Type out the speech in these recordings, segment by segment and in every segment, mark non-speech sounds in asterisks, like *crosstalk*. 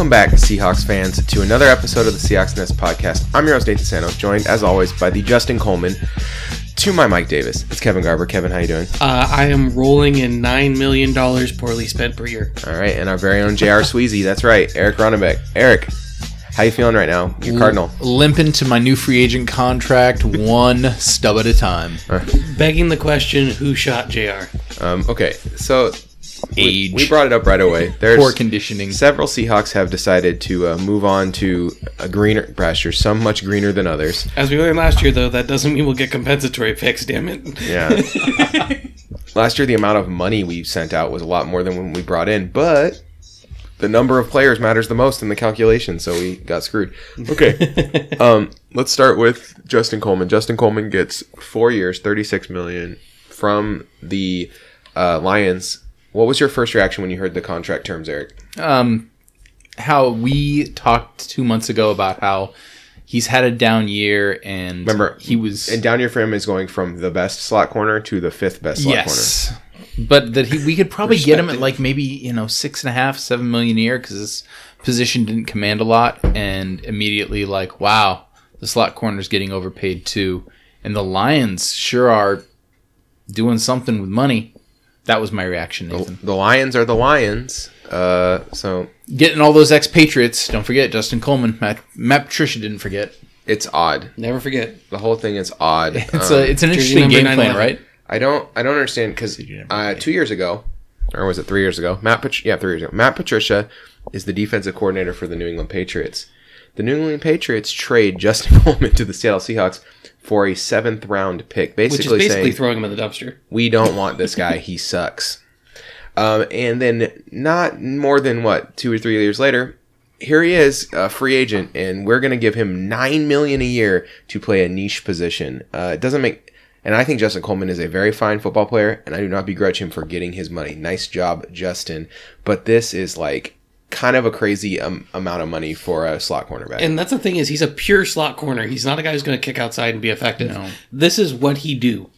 Welcome back, Seahawks fans, to another episode of the Seahawks Nest podcast. I'm your host, Nathan Sano, joined as always by the Justin Coleman. To my Mike Davis, it's Kevin Garber. Kevin, how you doing? Uh, I am rolling in nine million dollars poorly spent per year. All right, and our very own J.R. Sweezy. That's right, Eric Ronnebeck. Eric, how you feeling right now? You Cardinal. Limping to my new free agent contract, *laughs* one stub at a time. Begging the question, who shot Jr. Um, okay, so we, Age. we brought it up right away. There's Poor conditioning. Several Seahawks have decided to uh, move on to a greener pasture, some much greener than others. As we learned last year, though, that doesn't mean we'll get compensatory picks. Damn it! Yeah. *laughs* Last year, the amount of money we sent out was a lot more than when we brought in, but the number of players matters the most in the calculation, so we got screwed. Okay. *laughs* um, let's start with Justin Coleman. Justin Coleman gets four years, thirty-six million from the uh, Lions. What was your first reaction when you heard the contract terms, Eric? Um, how we talked two months ago about how he's had a down year and Remember, he was And down year for him is going from the best slot corner to the fifth best slot corner. yes, but that he we could probably get him at like maybe you know six and a half, seven million a year because his position didn't command a lot, and immediately like wow, the slot corner's getting overpaid too, and the Lions sure are doing something with money. That was my reaction. Nathan. The Lions are the Lions. Uh, so Getting all those expatriates. Don't forget Justin Coleman. Matt, Matt Patricia didn't forget. it's odd. Never forget. The whole thing is odd. *laughs* It's Um, a it's an interesting game plan, 911. right? I don't I don't understand because uh, two years ago, or was it three years ago? Matt Pat- yeah three years ago. Matt Patricia is the defensive coordinator for the New England Patriots. The New England Patriots trade Justin *laughs* Coleman to the Seattle Seahawks for a seventh round pick, basically, basically saying throwing him in the dumpster. we don't want this guy. he *laughs* sucks. Um, and then not more than what two or three years later, here he is, a free agent, and we're going to give him nine million a year to play a niche position. Uh, it doesn't make. And I think Justin Coleman is a very fine football player, and I do not begrudge him for getting his money. Nice job, Justin. But this is like kind of a crazy um, amount of money for a slot cornerback. And that's the thing is, he's a pure slot corner. He's not a guy who's going to kick outside and be effective. This is what he do.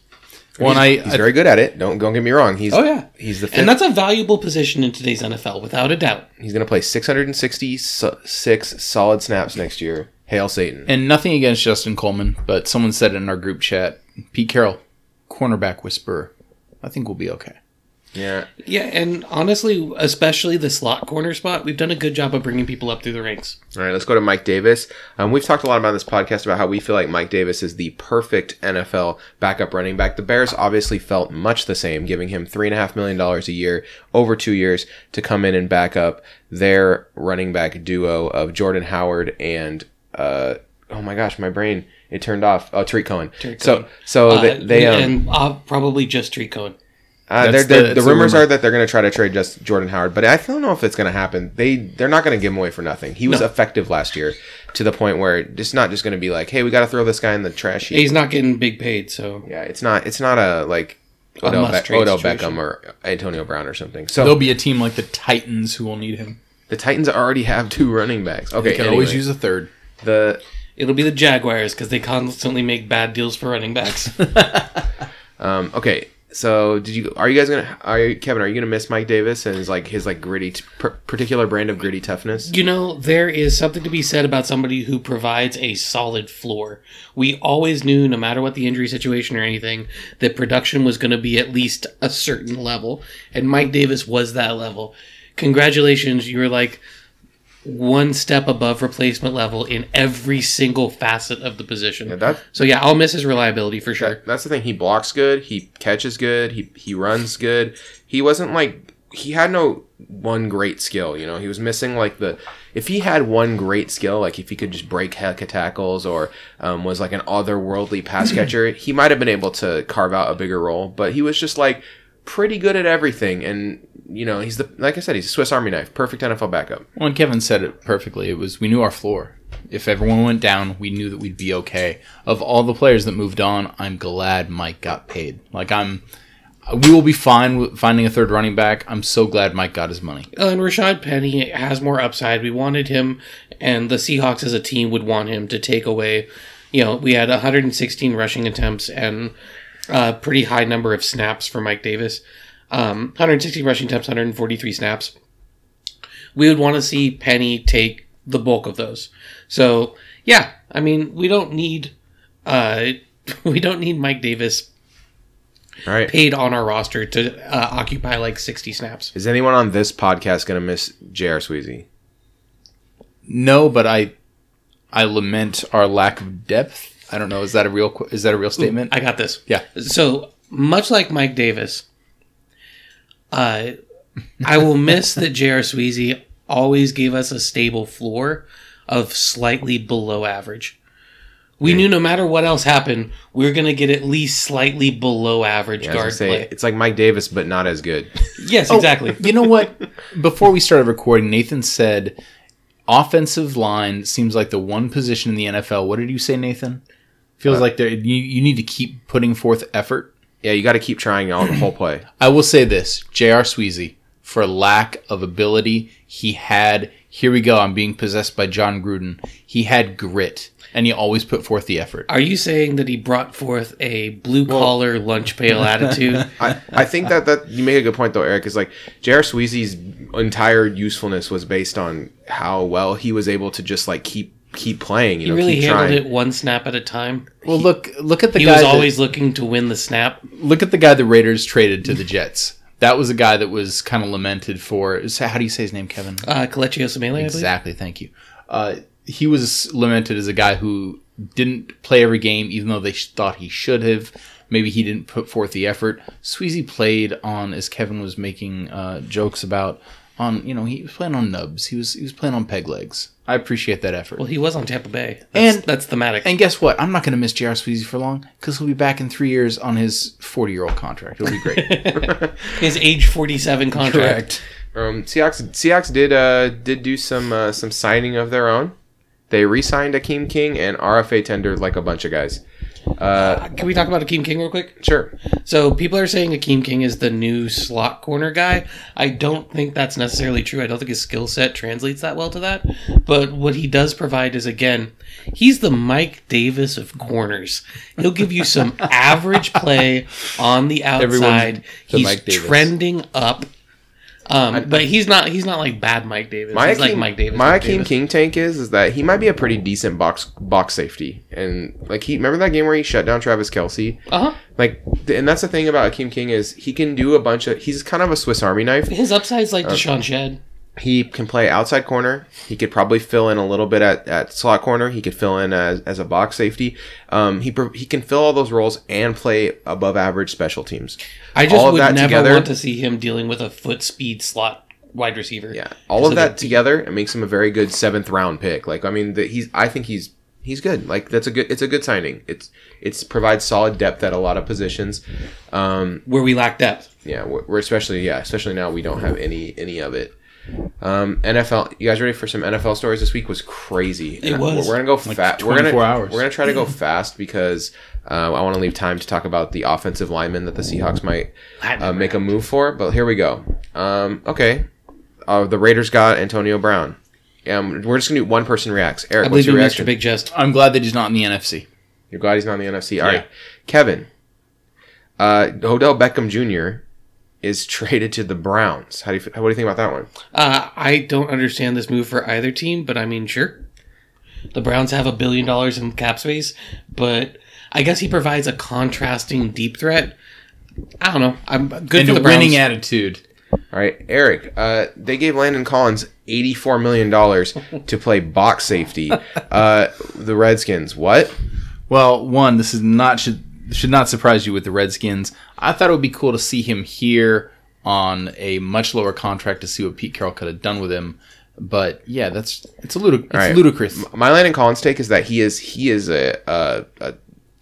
Well, and I, He's very good at it. Don't don't get me wrong. He's Oh yeah, he's the fifth. and that's a valuable position in today's NFL, without a doubt. He's going to play 666 solid snaps next year. Hail Satan. and nothing against Justin Coleman, but someone said in our group chat, Pete Carroll, cornerback whisperer. I think we'll be okay. Yeah. Yeah, and honestly, especially the slot corner spot, we've done a good job of bringing people up through the ranks. All right, let's go to Mike Davis. Um, we've talked a lot about this podcast about how we feel like Mike Davis is the perfect NFL backup running back. The Bears obviously felt much the same, giving him $3.5 million a year over two years to come in and back up their running back duo of Jordan Howard and, uh, oh my gosh, my brain, it turned off. Oh, Tarik Cohen. so, Cohen. so Uh, they, they um, and uh, probably just Tree Cohen. Uh, the- the, rumors rumor. are that they're going to try to trade just Jordan Howard, but I don't know if it's going to happen. They they're not going to give him away for nothing. He was No. effective last year to the point where it's not just going to be like, hey, we got to throw this guy in the trash heap. He's not getting big paid, so yeah, it's not it's not a like Odell, Be- Odell. Beckham or Antonio Brown or something. So There'll be a team like the Titans who will need him. the Titans already have two running backs. Okay, They can anyway, always use a third. the it'll be the Jaguars because they constantly make bad deals for running backs. *laughs* um okay. So did you? Are you guys gonna? Are you, Kevin? Are you gonna miss Mike Davis and his like his like gritty, t- particular brand of gritty toughness? you know, there is something to be said about somebody who provides a solid floor. We always knew, no matter what the injury situation or anything, that production was to be at least a certain level, and Mike Davis was that level. Congratulations, you were like one step above replacement level in every single facet of the position. that- so yeah, I'll miss his reliability for sure. That's the thing. He blocks good. He catches good. He he runs good. He wasn't like he had no one great skill. You know, he was missing like the if he had one great skill, like if he could just break heck of tackles or um, was like an otherworldly pass *clears throat* catcher, he might have been able to carve out a bigger role. But he was just like pretty good at everything. And you know, he's the like I said, he's a Swiss Army knife, perfect NFL backup. Well, and Kevin said it perfectly. It was we knew our floor. If everyone went down, we knew that we'd be okay. Of all the players that moved on, I'm glad Mike got paid. Like I'm, we will be fine with finding a third running back. I'm so glad Mike got his money. Uh, and Rashad Penny has more upside. We wanted him, and the Seahawks as a team would want him to take away. You know, we had 116 rushing attempts and a pretty high number of snaps for Mike Davis. Um, 160 rushing attempts, 143 snaps. we would want to see Penny take the bulk of those. So yeah, I mean, we don't need uh, *laughs* we don't need Mike Davis All right. paid on our roster to uh, occupy like sixty snaps. Is anyone on this podcast going to miss J.R. Sweezy? No, but I I lament our lack of depth. I don't know. Is that a real is that a real statement? I got this. Yeah. So much like Mike Davis, uh, I will miss that J.R. Sweezy always gave us a stable floor of slightly below average. We knew no matter what else happened, we are going to get at least slightly below average Yeah, I was gonna guard say, play. it's like Mike Davis, but not as good. *laughs* Yes, Oh, exactly. You know what? Before we started recording, Nathan said offensive line seems like the one position in the NFL. What did you say, Nathan? Feels like there you, you need to keep putting forth effort. Yeah, you got to keep trying all the whole play. I will say this, J.R. Sweezy, for lack of ability, he had here we go, I'm being possessed by Jon Gruden. He had grit and he always put forth the effort. Are you saying that he brought forth a blue collar lunch pail *laughs* attitude? I, I think that, that you make a good point though, Eric. Is like J.R. Sweezy's entire usefulness was based on how well he was able to just like keep keep playing. You He know, really keep handled trying. it one snap at a time. Well, look look at the guy He guy was that- always looking to win the snap. look at the guy the Raiders traded to the Jets. That was a guy that was kind of lamented for. How do you say his name, Kevin? Uh, Kelechi Osemele, I. Exactly. Thank you. Uh, he was lamented as a guy who didn't play every game, even though they sh- thought he should have. Maybe he didn't put forth the effort. Sweezy played on, as Kevin was making uh, jokes about, on you know he was playing on nubs. He was he was playing on peg legs. I appreciate that effort. Well, he was on Tampa Bay. That's, And- that's thematic. and guess what? I'm not going to miss J.R. Sweezy for long because he'll be back in three years on his 40 year old contract. It'll be great. *laughs* His age 47 contract. Um, Seahawks Seahawks did uh did do some uh, some signing of their own. They re-signed Akeem King and RFA tendered like a bunch of guys. Uh, Can we talk about Akeem King real quick? sure. So people are saying Akeem King is the new slot corner guy. I don't think that's necessarily true. I don't think his skill set translates that well to that. But what he does provide is again, he's the Mike Davis of corners. He'll give you some *laughs* average play on the Everyone's outside. the He's trending up. Um, but he's not he's not like bad Mike Davis. My he's like Mike Davis. My Mike Akeem Davis. King tank is is that he might be a pretty decent box box safety, and like he remember that game where he shut down Travis Kelce. Uh-huh. Like, and that's the thing about Akeem King is he can do a bunch of. He's kind of a Swiss Army knife. His upside's like DeShawn Shead. He can play outside corner. He could probably fill in a little bit at, at slot corner. He could fill in as, as a box safety. Um, he he can fill all those roles and play above average special teams. I just would never together- want to see him dealing with a foot speed slot wide receiver. Yeah, all of that together, it makes him a very good seventh round pick. Like, I mean, the, he's I think he's he's good. Like, that's a good it's a good signing. It's it's provides solid depth at a lot of positions. Um, where we lack depth. yeah, we're, we're especially yeah, especially now we don't have any any of it. Um, NFL, you guys ready for some NFL stories? This week was crazy. It And was. We're gonna go fast. We're gonna 24 hours. we're gonna try to go *laughs* fast because uh, I want to leave time to talk about the offensive lineman that the Seahawks might uh, make a move for. But here we go. Um, okay, uh, the Raiders got Antonio Brown. Um, we're just gonna do one person reacts. Eric, I what's believe you, your Mr. reaction? Big Jest. I'm glad that he's not in the NFC. You're glad he's not in the NFC. All Yeah. right, Kevin. Uh, Odell Beckham Jr. is traded to the Browns. How do you what do you think about that one? Uh, I don't understand this move for either team, but I mean, sure. The Browns have a billion dollars in cap space, but I guess he provides a contrasting deep threat. I don't know. I'm good and for a the Browns. winning attitude. All right, Eric. Uh, they gave Landon Collins eighty-four million dollars *laughs* to play box safety. Uh, the Redskins. What? Well, one, this is not should should not surprise you with the Redskins. I thought it would be cool to see him here on a much lower contract to see what Pete Carroll could have done with him. But yeah, that's it's a ludic- it's right. ludicrous. My Landon Collins take is that he is he is a, a, a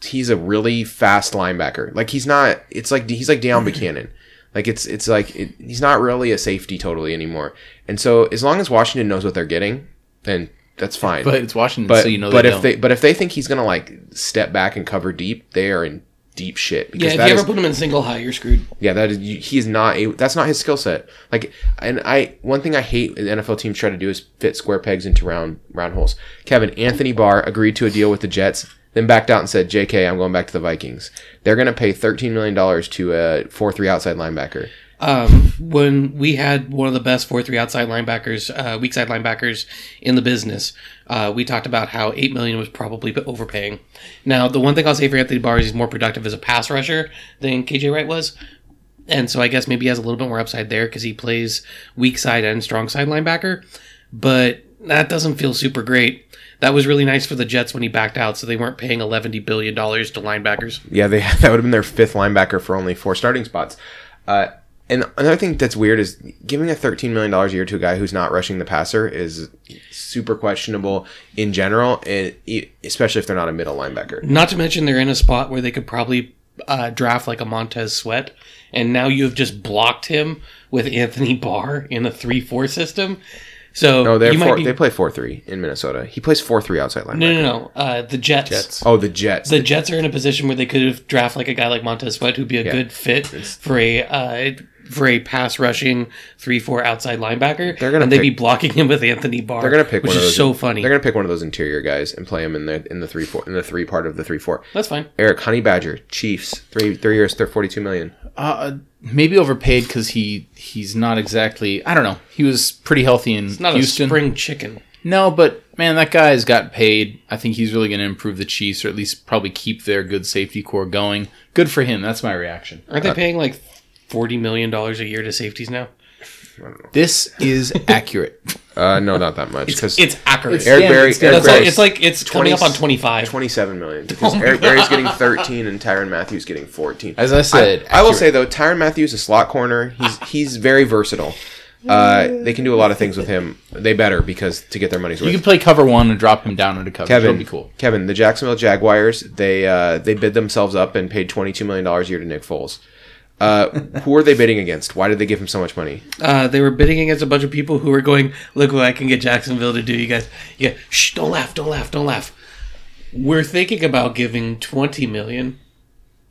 he's a really fast linebacker. Like he's not. It's like he's like Deone Bucannon. *clears throat* Like it's it's like it, he's not really a safety totally anymore. And so as long as Washington knows what they're getting, then that's fine. But it's Washington, but so you know but they if don't. they but if they think he's gonna like step back and cover deep, they are in deep shit. Yeah, if that you is- ever put him in single high, you're screwed. yeah, that is he is not a that's not his skill set. Like, and I one thing I hate the NFL teams try to do is fit square pegs into round round holes. Kevin Anthony Barr agreed to a deal with the Jets, then backed out and said, "J.K., I'm going back to the Vikings." They're going to pay 13 million dollars to a four three outside linebacker. Um, when we had one of the best four three outside linebackers, uh, weak side linebackers in the business, uh, we talked about how eight million was probably overpaying. Now, the one thing I'll say for Anthony Barr is he's more productive as a pass rusher than KJ Wright was, and so I guess maybe he has a little bit more upside there because he plays weak side and strong side linebacker. But that doesn't feel super great. That was really nice for the Jets when he backed out, so they weren't paying eleven billion dollars to linebackers. Yeah, they *laughs* that would have been their fifth linebacker for only four starting spots. Uh, and another thing that's weird is giving a thirteen million dollars a year to a guy who's not rushing the passer is super questionable in general, and e- especially if they're not a middle linebacker. Not to mention they're in a spot where they could probably uh, draft like a Montez Sweat, and now you have just blocked him with Anthony Barr in a three-four system. So No, they're you might be, they play four three in Minnesota. He plays four three outside linebacker. no, no, no. Uh, the Jets. Jets. Oh, the Jets. The Jets are in a position where they could have draft like a guy like Montez Sweat, who'd be a Yeah. good fit for a uh, for a pass rushing three four outside linebacker. They're gonna and they'd be blocking him with Anthony Barr. they're gonna pick which one of is those. so funny. They're gonna pick one of those interior guys and play him in the in the three four in the three part of the three four. That's fine. Eric Honey Badger Chiefs three three years they're forty two million. Uh, maybe overpaid because he he's not exactly. I don't know. He was pretty healthy in Not Houston. a spring chicken. No, but man, that guy's got paid. I think he's really going to improve the Chiefs, or at least probably keep their good safety core going. Good for him. That's my reaction. Aren't they paying like forty million dollars a year to safeties now? This is accurate. Uh, no, not that much because It's accurate. It's- Eric Yeah, it's- Eric That's like, Berry's it's like it's coming up on twenty five. 27 million because Eric Berry's getting 13 and Tyrann Mathieu's getting 14. As I said, I, I will accurate. say though, Tyrann Mathieu is a slot corner. He's he's very versatile. Uh, they can do a lot of things with him. They better because to get their money's worth. you can play cover one and drop him down into cover. Kevin, That'll be cool. Kevin, the Jacksonville Jaguars, they uh, they bid themselves up and paid 22 million dollars a year to Nick Foles. Uh, who are they bidding against? Why did they give him so much money? Uh, they were bidding against a bunch of people who were going, "Look what I can get Jacksonville to do." You guys, yeah, shh, don't laugh, don't laugh, don't laugh. We're thinking about giving twenty million.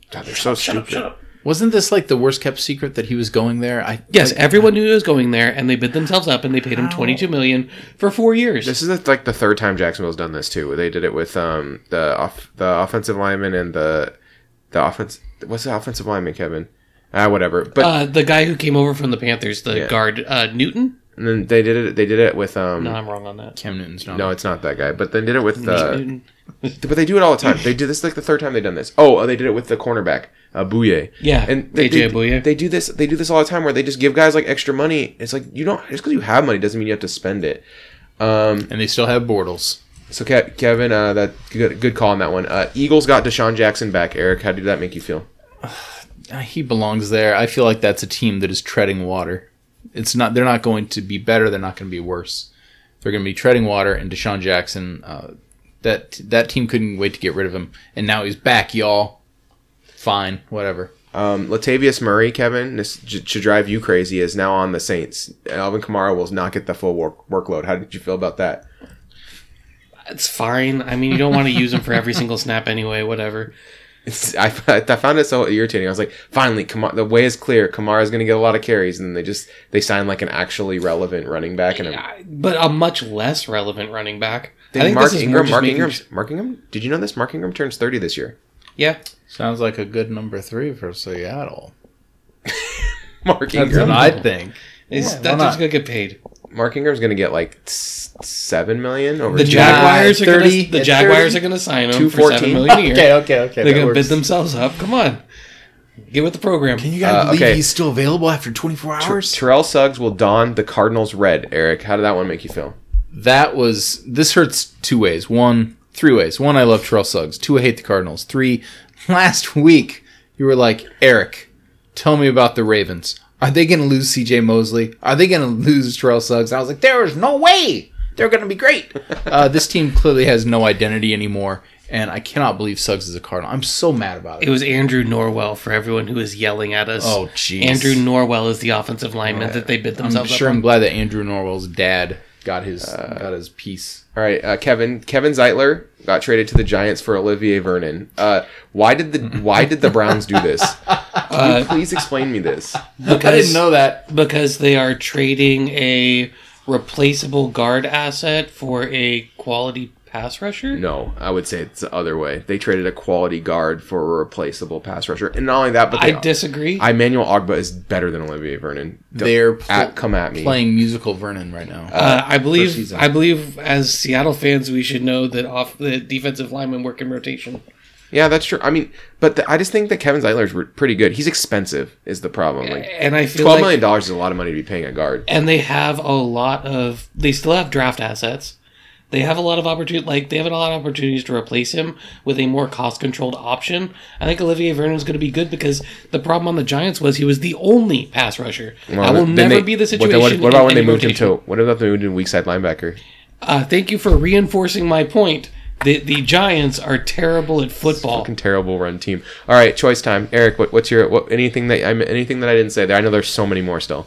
God, they're so Shut up, stupid. shut up. Wasn't this like the worst kept secret that he was going there? I Yes, like, everyone knew he was going there, and they bid themselves up, and they paid him twenty-two million for four years. This is like the third time Jacksonville's done this too. They did it with um, the off the offensive lineman and the the offense. What's the offensive lineman, Kevin? Ah, whatever. But uh, the guy who came over from the Panthers, the Yeah. guard uh, Newton. and then they did it. They did it with um. No, I'm wrong on that. Cam Newton's not. No, it's not that guy. But they did it with the. Newton. *laughs* But they do it all the time. They do this like the third time they've done this. Oh, they did it with the cornerback, uh, Bouye. Yeah, and they, AJ they, Bouye. they do this. They do this all the time where they just give guys like extra money. It's like you don't just because you have money doesn't mean you have to spend it. Um, and they still have Bortles. so Ke- Kevin, uh, that good, good call on that one. Uh, Eagles got DeSean Jackson back. Eric, how did that make you feel? *sighs* *sighs* Uh, He belongs there. I feel like that's a team that is treading water. It's not. They're not going to be better. They're not going to be worse. They're going to be treading water. And DeSean Jackson, uh, that that team couldn't wait to get rid of him, and now he's back, y'all. Fine, whatever. Um, Latavius Murray, Kevin, this should drive you crazy, is now on the Saints. Alvin Kamara will not get the full work- workload. How did you feel about that? It's fine. I mean, you don't want to use him for every single snap anyway. Whatever. *laughs* It's, I, I found it so irritating. I was like, finally, Kamara, the way is clear. Kamara's going to get a lot of carries, and they just they sign like an actually relevant running back and a Yeah, but a much less relevant running back. I think Mark this is Ingram. Mark making- Ingram's, Mark Ingram. Did you know this? Mark Ingram turns thirty this year. Yeah, Sounds like a good number three for Seattle. *laughs* Mark That's what Ingram. I think. Is Yeah, why that not? just gonna get paid? Mark Ingram's going to get like seven million over The two Jaguars Nah, are gonna, 30 the Jaguars 30? are gonna sign him for seven fourteen. million a year. Okay, okay, okay. They're gonna bid themselves up. Come on, get with the program. Can you guys Uh, believe okay. he's still available after 24 Ter- hours? Terrell Suggs will don the Cardinals red. Eric, how did that one make you feel? that was this hurts two ways. One, three ways. One, I love Terrell Suggs. Two, I hate the Cardinals. Three, *laughs* last week you were like, Eric, tell me about the Ravens. Are they going to lose C.J. Mosley? Are they going to lose Terrell Suggs? I was like, there is no way. They're going to be great. *laughs* uh, this team clearly has no identity anymore, and I cannot believe Suggs is a Cardinal. I'm so mad about It it. was Andrew Norwell for everyone who is yelling at us. Oh, jeez. Andrew Norwell is the offensive lineman that they bid themselves. I'm sure up I'm on. glad that Andrew Norwell's dad got his got his piece. All right, uh, Kevin. Kevin Zeitler got traded to the Giants for Olivier Vernon. Uh, why did the Why did the Browns do this? Can you please explain me this? I didn't know that. because they are trading a replaceable guard asset for a quality pass rusher. No, I would say it's the other way. They traded a quality guard for a replaceable pass rusher, and not only that, but I disagree. I Manuel Ogbah is better than Olivier Vernon. Don't- They're at, come at me. playing musical Vernon right now. Uh, I believe. I believe as Seattle fans we should know that off the defensive linemen work in rotation. Yeah, that's true. I mean, but the, I just think that Kevin Zeitler's re- pretty good. He's expensive, is the problem. Like And I feel twelve like million dollars is a lot of money to be paying a guard. and they have a lot of they still have draft assets. They have a lot of opportunity like they have a lot of opportunities to replace him with a more cost controlled option. I think Olivier Vernon is going to be good because the problem on the Giants was he was the only pass rusher. that will never they- be the situation. What, what about when they moved him to? What about they moved him to weak side linebacker? Uh, thank you for reinforcing my point. The the Giants are terrible at football. Fucking terrible run team. All right, choice time. Eric, what, what's your what? Anything that I anything that I didn't say there? I know there's so many more still.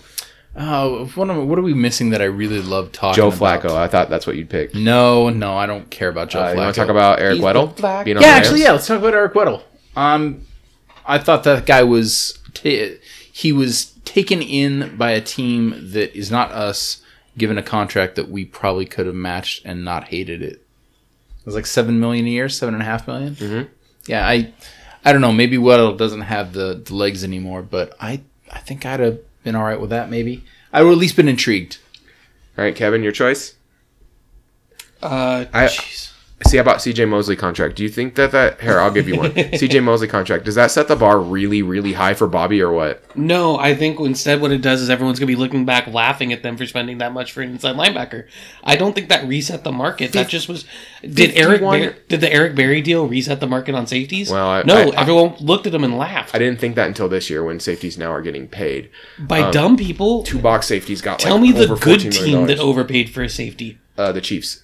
Oh, what, am, what are we missing that I really love talking Joe about? Flacco. I thought that's what you'd pick. No, no, I don't care about Joe Uh, Flacco. you want to talk about Eric He's Weddle? Flac- being on yeah, the actually, yeah. Let's talk about Eric Weddle. Um, I thought that guy was t- he was taken in by a team that is not us, given a contract that we probably could have matched and not hated it. It was like seven million a year, seven and a half million. Mm-hmm. Yeah, I, I don't know. Maybe Weddle doesn't have the, the legs anymore, but I, I think I'd have been all right with that. Maybe I would at least been intrigued. All right, Kevin, your choice. Uh, I- jeez. See how about CJ Mosley contract? Do you think that that here? I'll give you one. *laughs* CJ Mosley contract. Does that set the bar really, really high for Bobby or what? No, I think instead what it does is everyone's going to be looking back laughing at them for spending that much for an inside linebacker. I don't think that reset the market. That just was. Did Eric 51 Bar- did the Eric Berry deal reset the market on safeties? Well, I- no, I- I- everyone looked at them and laughed. I didn't think that until this year when safeties now are getting paid. By dumb people, Two box safeties got tell like me the good team that overpaid for a safety. uh, the Chiefs.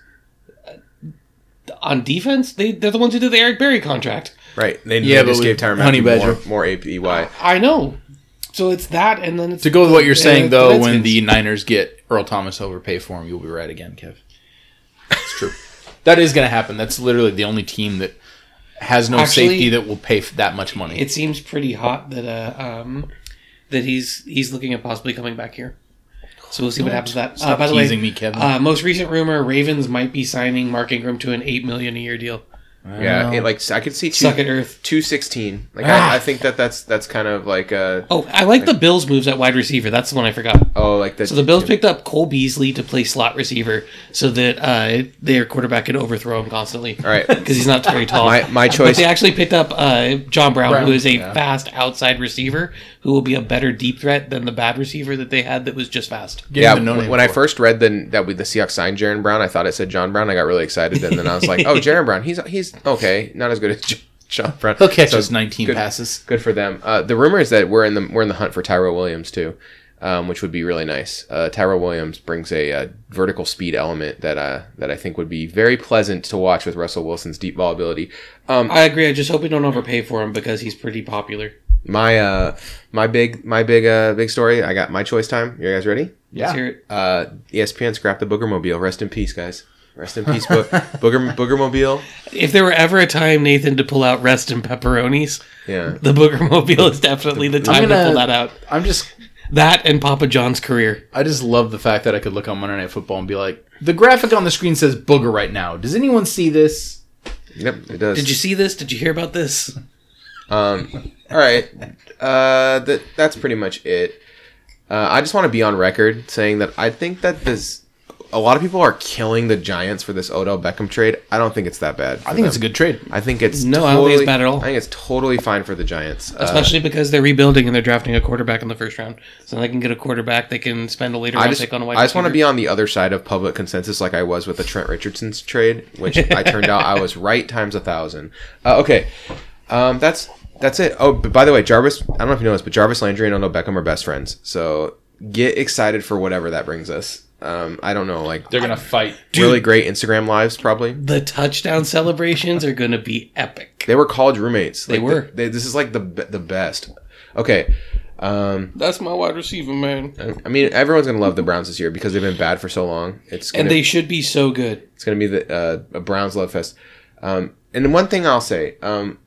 On defense, they, they're the ones who did the Eric Berry contract. Right. They, Yeah, they just but gave with Tyrann Honey Mathieu more, Badger. more APY. I know. So it's that, and then it's To go with what you're the- saying, the though, when the Niners get Earl Thomas overpay for him, you'll be right again, Kev. It's true. *laughs* that is going to happen. That's literally the only team that has no Actually- safety that will pay f- that much money. it seems pretty hot that uh, um, that he's he's looking at possibly coming back here. So we'll see what happens with that. Stop uh, by the teasing way, me, Kevin. Uh, most recent rumor: Ravens might be signing Mark Ingram to an eight million a year deal. Yeah, it, like I could see two, Suck it, Earth. two sixteen. Like Ah. I, I think that that's that's kind of like uh Oh, I like the Bills' moves at wide receiver. That's the one I forgot. oh like the So the Bills picked up Cole Beasley to play slot receiver, so that uh, their quarterback could overthrow him constantly. All right. *laughs* because he's not very tall. My- my But choice- they actually picked up uh, John Brown, Brown, who is a yeah. fast outside receiver, who will be a better deep threat than the bad receiver that they had that was just fast. Give yeah. him a no-name When I for it. first read the, that we, the Seahawks signed Jaron Brown, I thought it said John Brown. I got really excited, and then I was like, *laughs* oh, Jaron Brown. He's he's okay, not as good as *laughs* J- John Brown. he'll catch So us 19 good- passes. Good for them. Uh, the rumor is that we're in the we're in the hunt for Tyrell Williams too, um, which would be really nice. Uh, Tyrell Williams brings a, uh vertical speed element that uh, that I think would be very pleasant to watch with Russell Wilson's deep ball ability. Um, I agree. I just hope we don't overpay for him because he's pretty popular. my uh, my big my big uh, big story. I got my choice time. You guys ready? Let's hear it. Uh, ESPN scrapped the Boogermobile. Rest in peace, guys. Rest in peace, Bo- *laughs* Booger Boogermobile. If there were ever a time, Nathan, to pull out rest and pepperonis, Yeah. the Booger Mobile is definitely the time to gonna- pull that out. I'm just That and Papa John's career. I just love the fact that I could look on Monday Night Football and be like, the graphic on the screen says booger right now. Does anyone see this? Yep, it does. Did you see this? Did you hear about this? Um, all right. Uh, that that's pretty much it. Uh, I just want to be on record saying that I think that this. A lot of people are killing the Giants for this Odell Beckham trade. I don't think it's that bad. I think it's a good trade. I think it's No, I don't think it's bad at all. I think it's totally fine for the Giants. Uh, Especially because they're rebuilding and they're drafting a quarterback in the first round. So they can get a quarterback they can spend a later I round just, pick on a wide I just want to be on the other side of public consensus, like I was with the Trent Richardson's trade, which *laughs* I turned out I was right times a thousand. Uh, okay, um, that's that's it. Oh, but by the way, Jarvis, I don't know if you know this, but Jarvis Landry and Odell Beckham are best friends. So get excited for whatever that brings us. Um, I don't know, like They're gonna fight. really great Instagram lives, probably. The touchdown celebrations are going to be epic. They were college roommates. They Like, were. They, this is like the the best. Okay. Um, That's my wide receiver, man. I mean, everyone's gonna love the Browns this year because they've been bad for so long. It's gonna, And they should be so good. It's going to be the uh, a Browns love fest. Um, and one thing I'll say, um,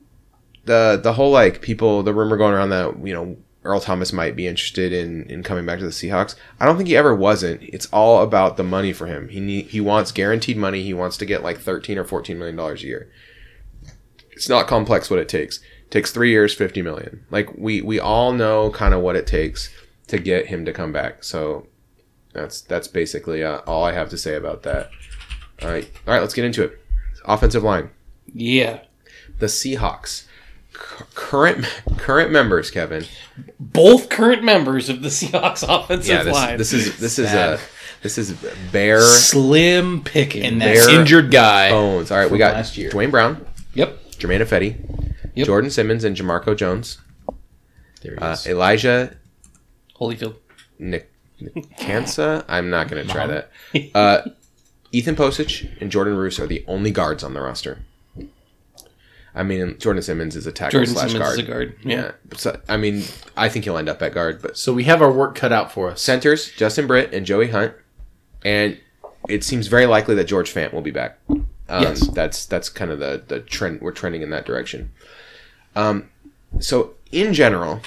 the the whole like people, the rumor going around that you know Earl Thomas might be interested in in coming back to the Seahawks. I don't think he ever wasn't. It's all about the money for him. He need, he wants guaranteed money. He wants to get like 13 or 14 million dollars a year. It's not complex what it takes. It takes 3 years, 50 million. Like we we all know kind of what it takes to get him to come back. So that's that's basically uh, all I have to say about that. All right. All right, let's get into it. Offensive line. Yeah. The Seahawks. C- current current members, Kevin. Both current members of the Seahawks *laughs* offensive Yeah, this, line. this is this is Sad. a this is bare slim picking. And that Bare injured guy. bones. All right, we got last year. Duane Brown, Yep. Germain Ifedi, Yep. Jordan Simmons, and Jamarco Jones. There he Uh, is. Elijah Holyfield. Nick Kansa. I'm not going to try that. Uh, Ethan Pocic and Jordan Roos are the only guards on the roster. I mean, Jordan Simmons is a tackle Jordan slash Simmons guard. is a guard. Yeah. Yeah. So, I mean, I think he'll end up at guard, but so we have our work cut out for us. centers Justin Britt and Joey Hunt, and it seems very likely that George Fant will be back. Um, Yes. that's that's kind of the the trend. We're trending in that direction. Um, so in general,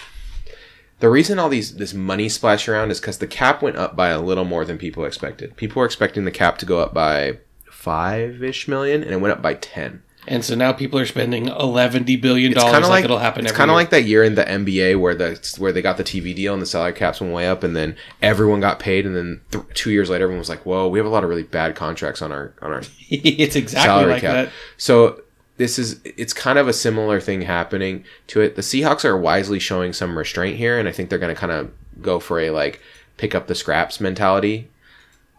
the reason all these this money splash around is because the cap went up by a little more than people expected. People were expecting the cap to go up by five ish million, and it went up by ten. And so now people are spending eleven billion It's dollars kind of like, like, it'll happen It's kind of like that year in the NBA where the where they got the TV deal and the salary caps went way up, and then everyone got paid, and then th- two years later, everyone was like, "Whoa, we have a lot of really bad contracts on our on our *laughs* it's exactly salary like cap." that. So this is it's kind of a similar thing happening to it. The Seahawks are wisely showing some restraint here, and I think they're going to kind of go for a like pick up the scraps mentality,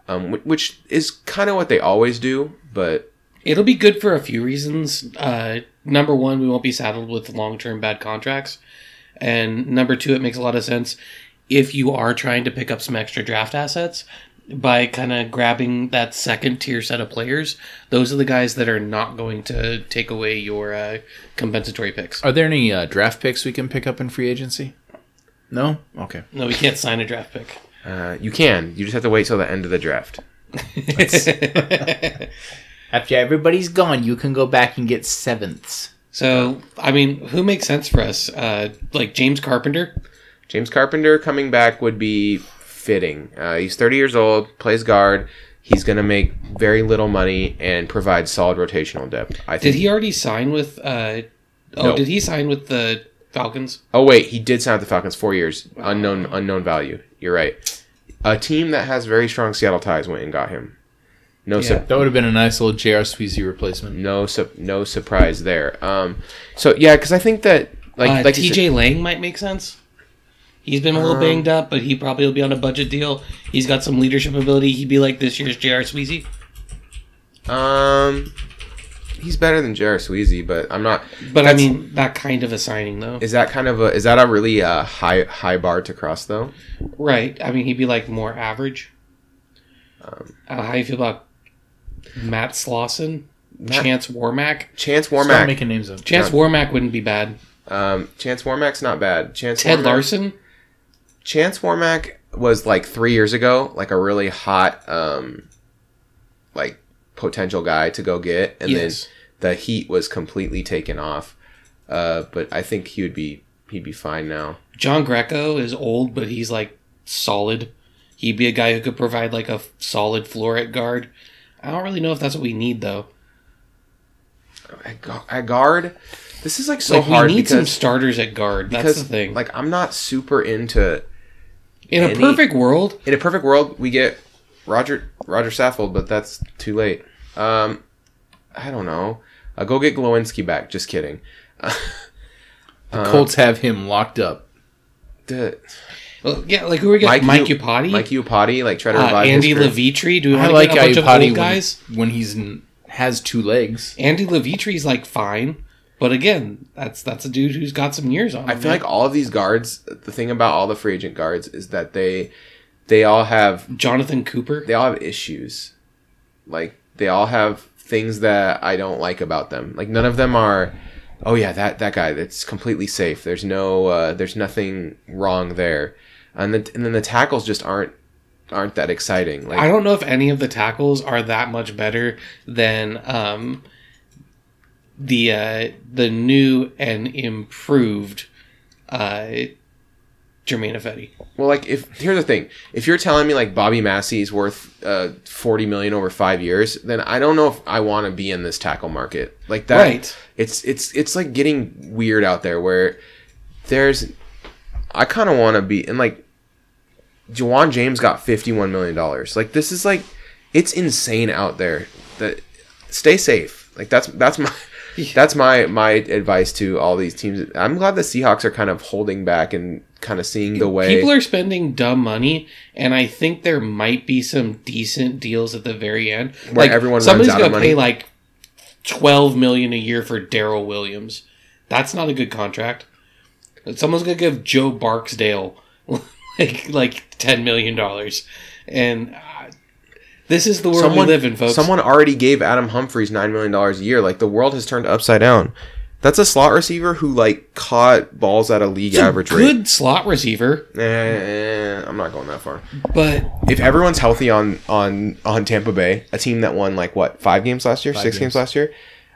um, which is kind of what they always do, but It'll be good for a few reasons. Uh, number one, we won't be saddled with long term bad contracts. And number two, it makes a lot of sense if you are trying to pick up some extra draft assets by kind of grabbing that second tier set of players. Those are the guys that are not going to take away your uh, compensatory picks. Are there any uh, draft picks we can pick up in free agency? No. Okay. No, we can't sign a draft pick. uh, you can. You just have to wait till the end of the draft. *laughs* *laughs* *laughs* After everybody's gone, you can go back and get sevenths. So, I mean, who makes sense for us? Uh, like James Carpenter? James Carpenter coming back would be fitting. Uh, he's 30 years old, plays guard. He's going to make very little money and provide solid rotational depth. I Did he already sign with? Uh, oh, No. did he sign with the Falcons? Oh wait, he did sign with the Falcons four years, unknown unknown value. You're right. A team that has very strong Seattle ties went and got him. No, Yeah. su- That would have been a nice little J.R. Sweezy replacement. no, su- no surprise there. Um, so yeah, because I think that like uh, like TJ said- Lang might make sense. He's been a little Um, banged up, but he probably will be on a budget deal. He's got some leadership ability. He'd be like this year's J.R. Sweezy. um, he's better than J.R. Sweezy, but I'm not. But I mean, that kind of a signing, though. Is that kind of a is that a really uh, high high bar to cross though? Right. I mean, he'd be like more average. Um, Uh, how you feel about Matt Slauson? Matt- Chance Warmack? Chance Start Warmack. making names up. Chance Yeah. Warmack wouldn't be bad. Um, Chance Warmack's not bad. Chance Ted Warmack, Larson? Chance Warmack was like three years ago, like a really hot, um, like potential guy to go get, and Yes. then the heat was completely taken off. Uh, but I think he would be he'd be fine now. John Greco is old, but he's like solid. He'd be a guy who could provide like a f- solid floor at guard. I don't really know if that's what we need though. At, guard, this is like so like hard we need some starters at guard. That's because the thing. like I'm not super into. in a perfect world, In a perfect world, we get Rodger Rodger Saffold, but that's too late. Um, I don't know. Uh, go get Glowinski back. Just kidding. *laughs* The Colts have him locked up. The, well, yeah, like who are we getting? Mike, Iupati, Mike Iupati, like try to uh, Andy. Levitre. Do we I want like to get a bunch of old guys? when, when he's n- has two legs. Andy Levitre's like fine, but again, that's that's a dude who's got some years on. I him, feel man. like all of these guards. The thing about all the free agent guards is that they they all have Jonathan Cooper. they all have issues. Like they all have things that I don't like about them. Like none of them are. Oh yeah, that that guy. That's completely safe. There's no. Uh, there's nothing wrong there. And then and then the tackles just aren't aren't that exciting. Like I don't know if any of the tackles are that much better than um, the uh, the new and improved uh, Germain Ifedi. Well, like if here's the thing, if you're telling me like Bobby Massie is worth uh, forty million over five years, then I don't know if I want to be in this tackle market like that. Right. It's it's it's like getting weird out there where there's. I kind of want to be and like. Ja'Wuan James got fifty one million dollars. Like this is like, it's insane out there. That stay safe. Like that's that's my. That's my my advice to all these teams. I'm glad the Seahawks are kind of holding back and kind of seeing the way People are spending dumb money, and I think there might be some decent deals at the very end. Where everyone runs somebody's out of gonna pay money. like twelve million a year for Daryl Williams. That's not a good contract. Someone's gonna give Joe Barksdale like like ten million dollars, and uh, this is the world we live in, folks. Someone already gave Adam Humphries nine million dollars a year. Like the world has turned upside down. That's a slot receiver who like caught balls at a league a average good rate. Good slot receiver, Eh, I'm not going that far. but If everyone's healthy on on on Tampa Bay, a team that won like what five games last year, six games. games. last year,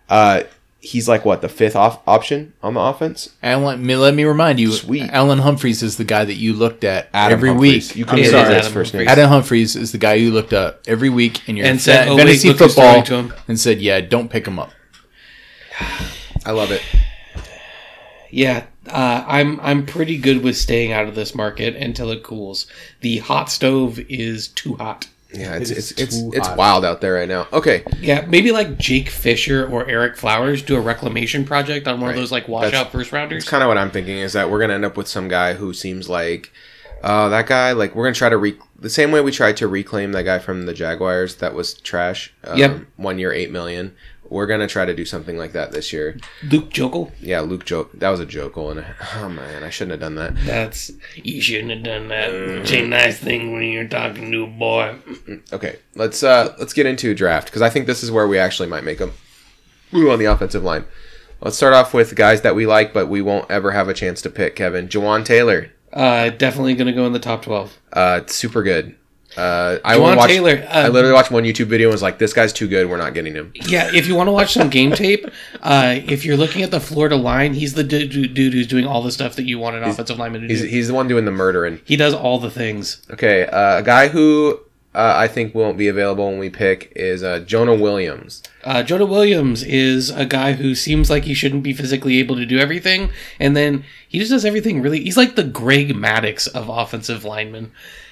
uh, he's like what the fifth off option on the offense. Alan, let me remind you, Sweet. Alan Humphries is the guy that you looked at Adam every Humphries. week. You I'm couldn't It is say sorry. his Adam first name. Adam Humphries is the guy you looked at every week in your And said, fa- "Oh, fantasy look who's football to him." and said, "Yeah, don't pick him up." *sighs* I love it. Yeah, uh, I'm I'm pretty good with staying out of this market until it cools. The hot stove is too hot. Yeah, it's It it's it's, it's wild out there right now. Okay, Yeah, maybe like Jake Fisher or Ereck Flowers do a reclamation project on one Right. of those like That's- washout first rounders. It's kind of what I'm thinking is that we're gonna end up with some guy who seems like, uh, that guy. Like we're gonna try to re the same way we tried to reclaim that guy from the Jaguars that was trash. Um, Yep. One year, eight million. We're gonna try to do something like that this year. Luke Joeckel. Yeah, Luke joke. That was a joke, and *laughs* oh man, I shouldn't have done that. That's you shouldn't have done that. It's a nice thing when you're talking to a boy. Okay, let's uh let's get into draft because I think this is where we actually might make a move on the offensive line. Let's start off with guys that we like, but we won't ever have a chance to pick. Kevin, Jawaan Taylor, Uh, definitely gonna go in the top twelve. uh, super good. Uh, I watched, Taylor, I uh, literally watched one YouTube video and was like, "This guy's too good. We're not getting him." Yeah, if you want to watch some game tape, uh, if you're looking at the Florida line, he's the dude, dude who's doing all the stuff that you want an offensive lineman to He's do. he's the one doing the murdering. he does all the things. Okay, uh, a guy who uh, I think won't be available when we pick is uh, Jonah Williams. Uh, Jonah Williams is a guy who seems like he shouldn't be physically able to do everything, and then he just does everything really. He's like the Greg Maddux of offensive linemen.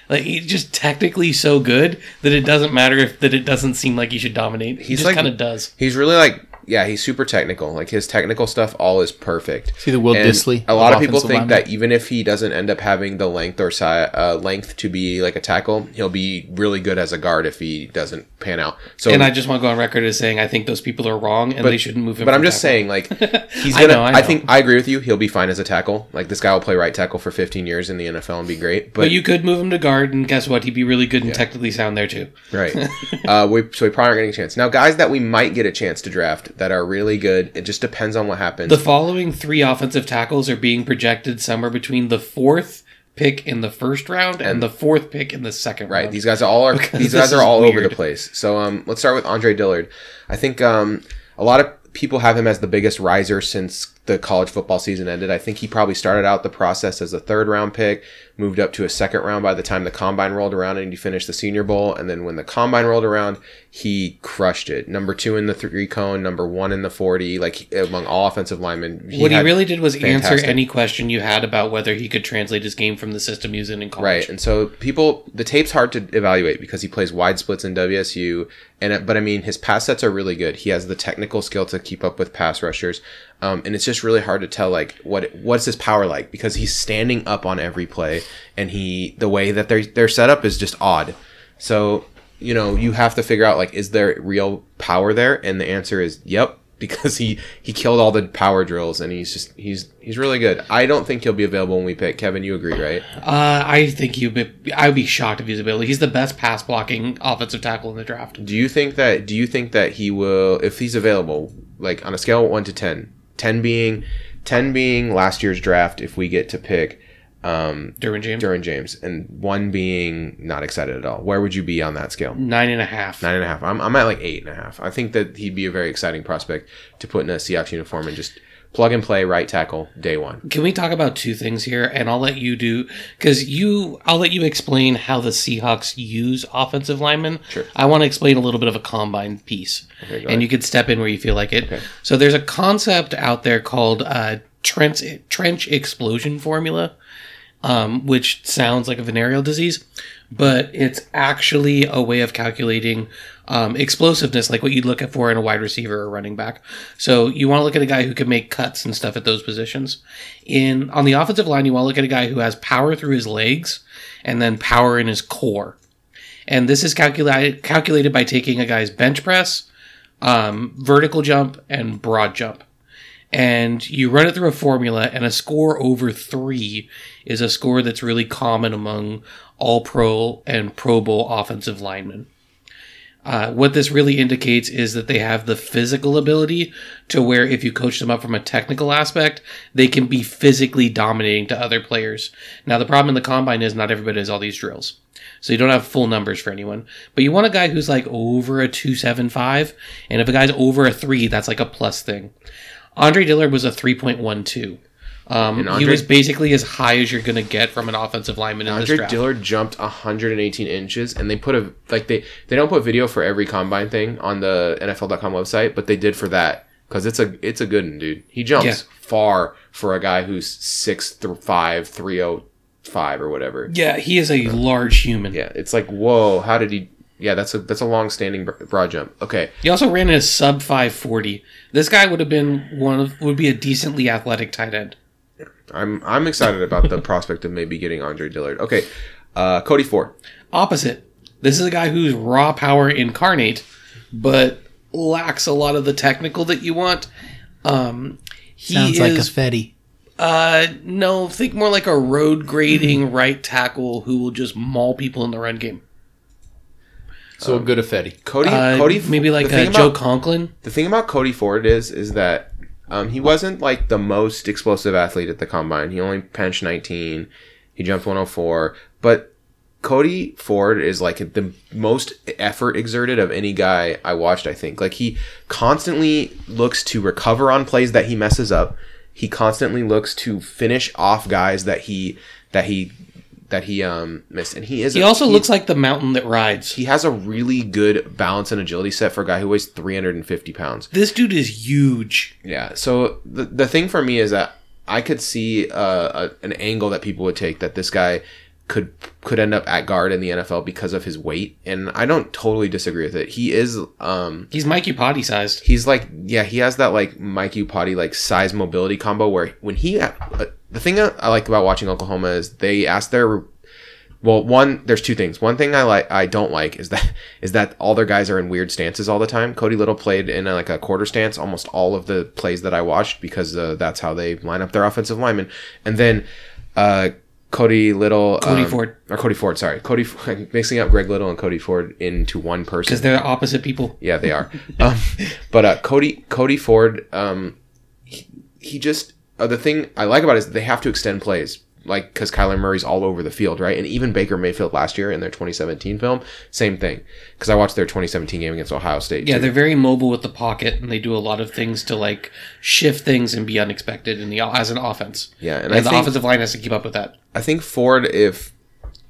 Like he's just technically so good that it doesn't matter if that it doesn't seem like he should dominate. He He's just like- kind of does. He's really like yeah, he's super technical. Like his technical stuff all is perfect. See the Will And Disley. A lot of people think lineman? that even if he doesn't end up having the length or si- uh, length to be like a tackle, he'll be really good as a guard if he doesn't pan out. So And I just want to go on record as saying I think those people are wrong and they shouldn't move him. But I'm just tackle. saying, like, *laughs* he's I gonna. know, I, I think I agree with you. He'll be fine as a tackle. Like this guy will play right tackle for 15 years in the NFL and be great. But, But you could move him to guard, and guess what? He'd be really good and technically sound there too. right, *laughs* uh, we so we probably aren't getting a chance now. Guys that we might get a chance to draft that are really good. It just depends on what happens. The following three offensive tackles are being projected somewhere between the fourth pick in the first round and, And- the fourth pick in the second Right. round. These guys are all are these guys are all over the place. So um, let's start with Andre Dillard. I think um, a lot of people have him as the biggest riser since the college football season ended. I think he probably started out the process as a third round pick, moved up to a second round by the time the combine rolled around and he finished the Senior Bowl. And then when the combine rolled around, he crushed it. Number two in the three cone, number one in the forty, like among all offensive linemen. what he really did was answer any question you had about whether he could translate his game from the system he in in college. Right, and so people, the tape's hard to evaluate because he plays wide splits in WSU, and but I mean his pass sets are really good. He has the technical skill to keep up with pass rushers, um, and it's just really hard to tell like what what's his power like because he's standing up on every play, and he the way that they're they're set up is just odd. So you know you have to figure out like is there real power there, and the answer is yep. *laughs* Because he he killed all the power drills and he's just he's he's really good. I don't think he'll be available when we pick. Kevin, you agree, right? Uh, I think he would be, I would be shocked if he's available. He's the best pass blocking offensive tackle in the draft. Do you think that do you think that he will if he's available like on a scale of 1 to 10 10 being 10 being last year's draft if we get to pick um Derwin James, Derwin James and 1 being not excited at all. Where would you be on that scale? Nine and a half. nine and a half. I'm, I'm at like eight and a half. I think that he'd be a very exciting prospect to put in a Seahawks uniform and just plug and play right tackle day one. Can we talk about two things here? And I'll let you do because you. I'll let you explain how the Seahawks use offensive linemen. Sure. I want to explain a little bit of a combine piece, Okay, and ahead. you can step in where you feel like it. Okay. So there's a concept out there called uh, trench trench explosion formula, um, which sounds like a venereal disease, but it's actually a way of calculating um, explosiveness, like what you'd look at for in a wide receiver or running back. So you want to look at a guy who can make cuts and stuff at those positions. In on the offensive line, you want to look at a guy who has power through his legs and then power in his core. And this is calculated calculated by taking a guy's bench press, um, vertical jump, and broad jump and you run it through a formula and a score over three is a score that's really common among all pro and pro bowl offensive linemen. Uh, what this really indicates is that they have the physical ability to where if you coach them up from a technical aspect they can be physically dominating to other players. Now the problem in the combine is not everybody does all these drills. So you don't have full numbers for anyone. But you want a guy who's like over a 275 and if a guy's over a 3 that's like a plus thing Andre Dillard was a 3.12. Um, And he was basically as high as you're going to get from an offensive lineman in this Andre. Dillard jumped 118 inches, and they put a like they they don't put video for every combine thing on the NFL.com website, but they did for that because it's a it's a good one, dude. He jumps Yeah. far for a guy who's six th- five, or whatever. yeah, he is a large human. Yeah, it's like whoa, how did he? Yeah, that's a that's a long standing broad jump. Okay, He also ran in a sub 540. This guy would have been one of would be a decently athletic tight end. I'm I'm excited about the *laughs* prospect of maybe getting Andre Dillard. Okay, uh, Cody Ford. Opposite. This is a guy who's raw power incarnate, but lacks a lot of the technical that you want. Um, he Sounds is like Ifedi. Uh, no, think more like a road grading right tackle who will just maul people in the run game. So a good Ifedi. Cody Uh, Cody maybe like the uh, Joe about- Conklin. The thing about Cody Ford is is that um, he wasn't like the most explosive athlete at the combine. He only benched 19. He jumped 104, but Cody Ford is like the most effort exerted of any guy I watched. I think like he constantly looks to recover on plays that he messes up. He constantly looks to finish off guys that he that he that he um missed, and he is. He also looks like the mountain that rides. he has a really good balance and agility set for a guy who weighs 350 pounds. This dude is huge. Yeah. So the the thing for me is that I could see uh, a, an angle that people would take that this guy could could end up at guard in the NFL because of his weight, and I don't totally disagree with it. He is um He's Mike Iupati sized. he's like yeah he has that like Mike Iupati like size mobility combo where when he uh, the thing I like about watching Oklahoma is they ask their well one there's two things one thing I like I don't like is that *laughs* is that all their guys are in weird stances all the time Cody Little played in a, like a quarter stance almost all of the plays that I watched because uh, that's how they line up their offensive linemen and then uh Cody Little Cody um, Ford. or Cody Ford sorry Cody *laughs* mixing up Greg Little and Cody Ford into one person Because they're opposite people. yeah, they are. um, but uh, Cody Cody Ford, um, he, he just uh, the thing I like about it is they have to extend plays, like because Kyler Murray's all over the field, right? And even Baker Mayfield last year in their 2017 film, same thing. Because I watched their 2017 game against Ohio State. Yeah, too. they're very mobile with the pocket, and they do a lot of things to like shift things and be unexpected in the as an offense. yeah, and, And, the think offensive line has to keep up with that. I think Ford if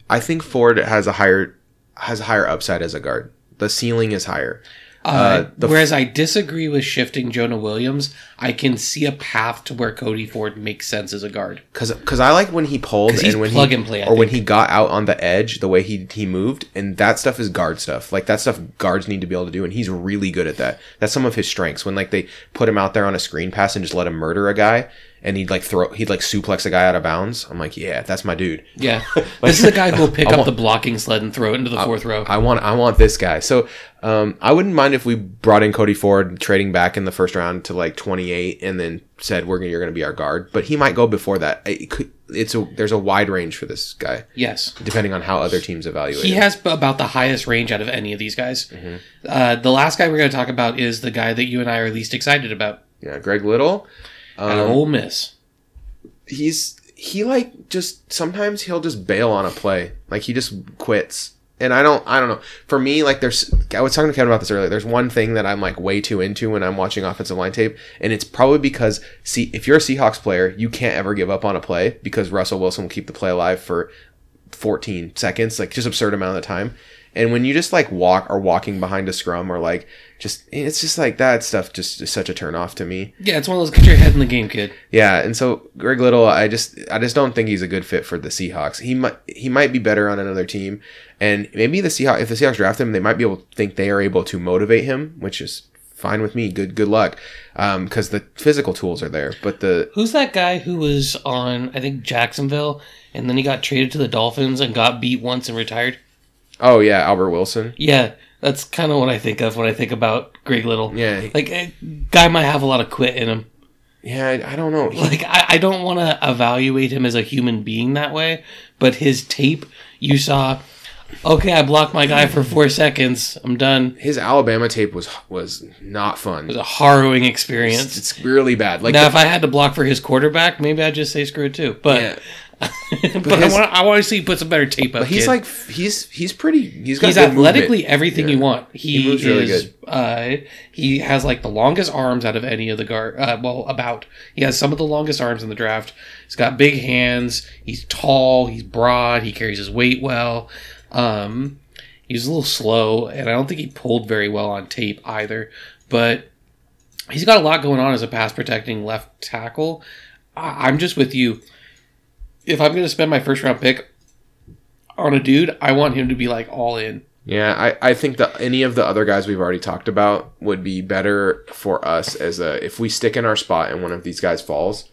I think Ford has a higher has a higher upside as a guard. The ceiling is higher. Uh, f- whereas I disagree with shifting Jonah Williams, I can see a path to where Cody Ford makes sense as a guard. Cause, cause I like when he pulled and when plug he and play, I or when he got out on the edge, the way he he moved, and that stuff is guard stuff. Like that stuff guards need to be able to do, and he's really good at that. That's some of his strengths. When like they put him out there on a screen pass and just let him murder a guy, and he'd like throw he'd like suplex a guy out of bounds. I'm like, yeah, that's my dude. Yeah, *laughs* this is a guy who will *laughs* pick I up the blocking sled and throw it into the fourth row. I want I want this guy. So um, I wouldn't mind if we brought in Cody Ford, trading back in the first round to like 28, and then said we're gonna, you're going to be our guard. But he might go before that. It could, it's a there's a wide range for this guy yes, depending on how other teams evaluate. he him. has about the highest range out of any of these guys. Mm-hmm. Uh, the last guy we're going to talk about is the guy that you and I are least excited about. Yeah, Greg Little. Um, Ole Miss. he's he like just sometimes he'll just bail on a play. Like he just quits. And I don't, I don't know. For me, like, there's, I was talking to Kevin about this earlier. There's one thing that I'm like way too into when I'm watching offensive line tape, and it's probably because, see, if you're a Seahawks player, you can't ever give up on a play because Russell Wilson will keep the play alive for 14 seconds, like just absurd amount of time. And when you just like walk or walking behind a scrum or like just it's just like that stuff just is such a turn off to me. Yeah, it's one of those get your head in the game, kid. Yeah, and so Greg Little, I just I just don't think he's a good fit for the Seahawks. He might he might be better on another team, and maybe the Seahawks if the Seahawks draft him, they might be able to think they are able to motivate him, which is fine with me. Good good luck, um, because the physical tools are there, but the Who's that guy who was on I think Jacksonville, and then he got traded to the Dolphins and got beat once and retired? Oh yeah, Albert Wilson. Yeah, that's kind of what I think of when I think about Greg Little. Yeah, Like, a guy might have a lot of quit in him. yeah, I, I don't know. Like, I, I don't want to evaluate him as a human being that way, but his tape, you saw, okay, I blocked my guy for four seconds. I'm done. his Alabama tape was was not fun. It was a harrowing It's, experience. it's really bad. Like now, the- if I had to block for his quarterback, maybe I'd just say screw it too. But, yeah. *laughs* but, his- I want I want to see you put some better tape up. But he's kid. like he's he's pretty. He's got he's athletically movement. everything Yeah. you want. He, He moves really is. good. Uh, he has like the longest arms out of any of the guard. Uh, well, about he has some of the longest arms in the draft. He's got big hands. He's tall. He's broad. He carries his weight well. Um, he's a little slow, and I don't think he pulled very well on tape either. But he's got a lot going on as a pass protecting left tackle. I- I'm just with you. If I'm going to spend my first round pick on a dude, I want him to be like all in. Yeah, I, I think that any of the other guys we've already talked about would be better for us as a if we stick in our spot and one of these guys falls,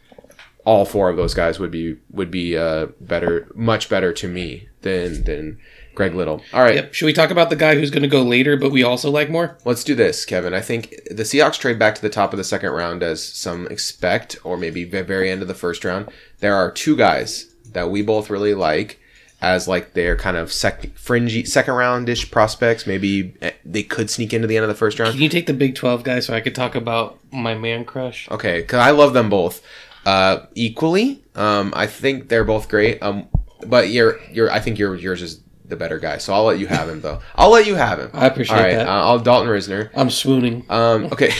all four of those guys would be would be uh better much better to me than than Greg Little. All right, Yep. Should we talk about the guy who's going to go later, but we also like more? let's do this, Kevin. I think the Seahawks trade back to the top of the second round as some expect, or maybe the very end of the first round. There are two guys that we both really like as like their kind of sec- fringy second roundish prospects. Maybe eh, they could sneak into the end of the first round. Can you take the Big 12 guy so I could talk about my man crush? Okay, because I love them both uh, equally. Um, I think they're both great. Um, but you're you're I think your yours is the better guy. So I'll let you have him though. I'll let you have him. I appreciate All right, that. Uh, I'll Dalton Risner. I'm swooning. Um, *laughs* okay.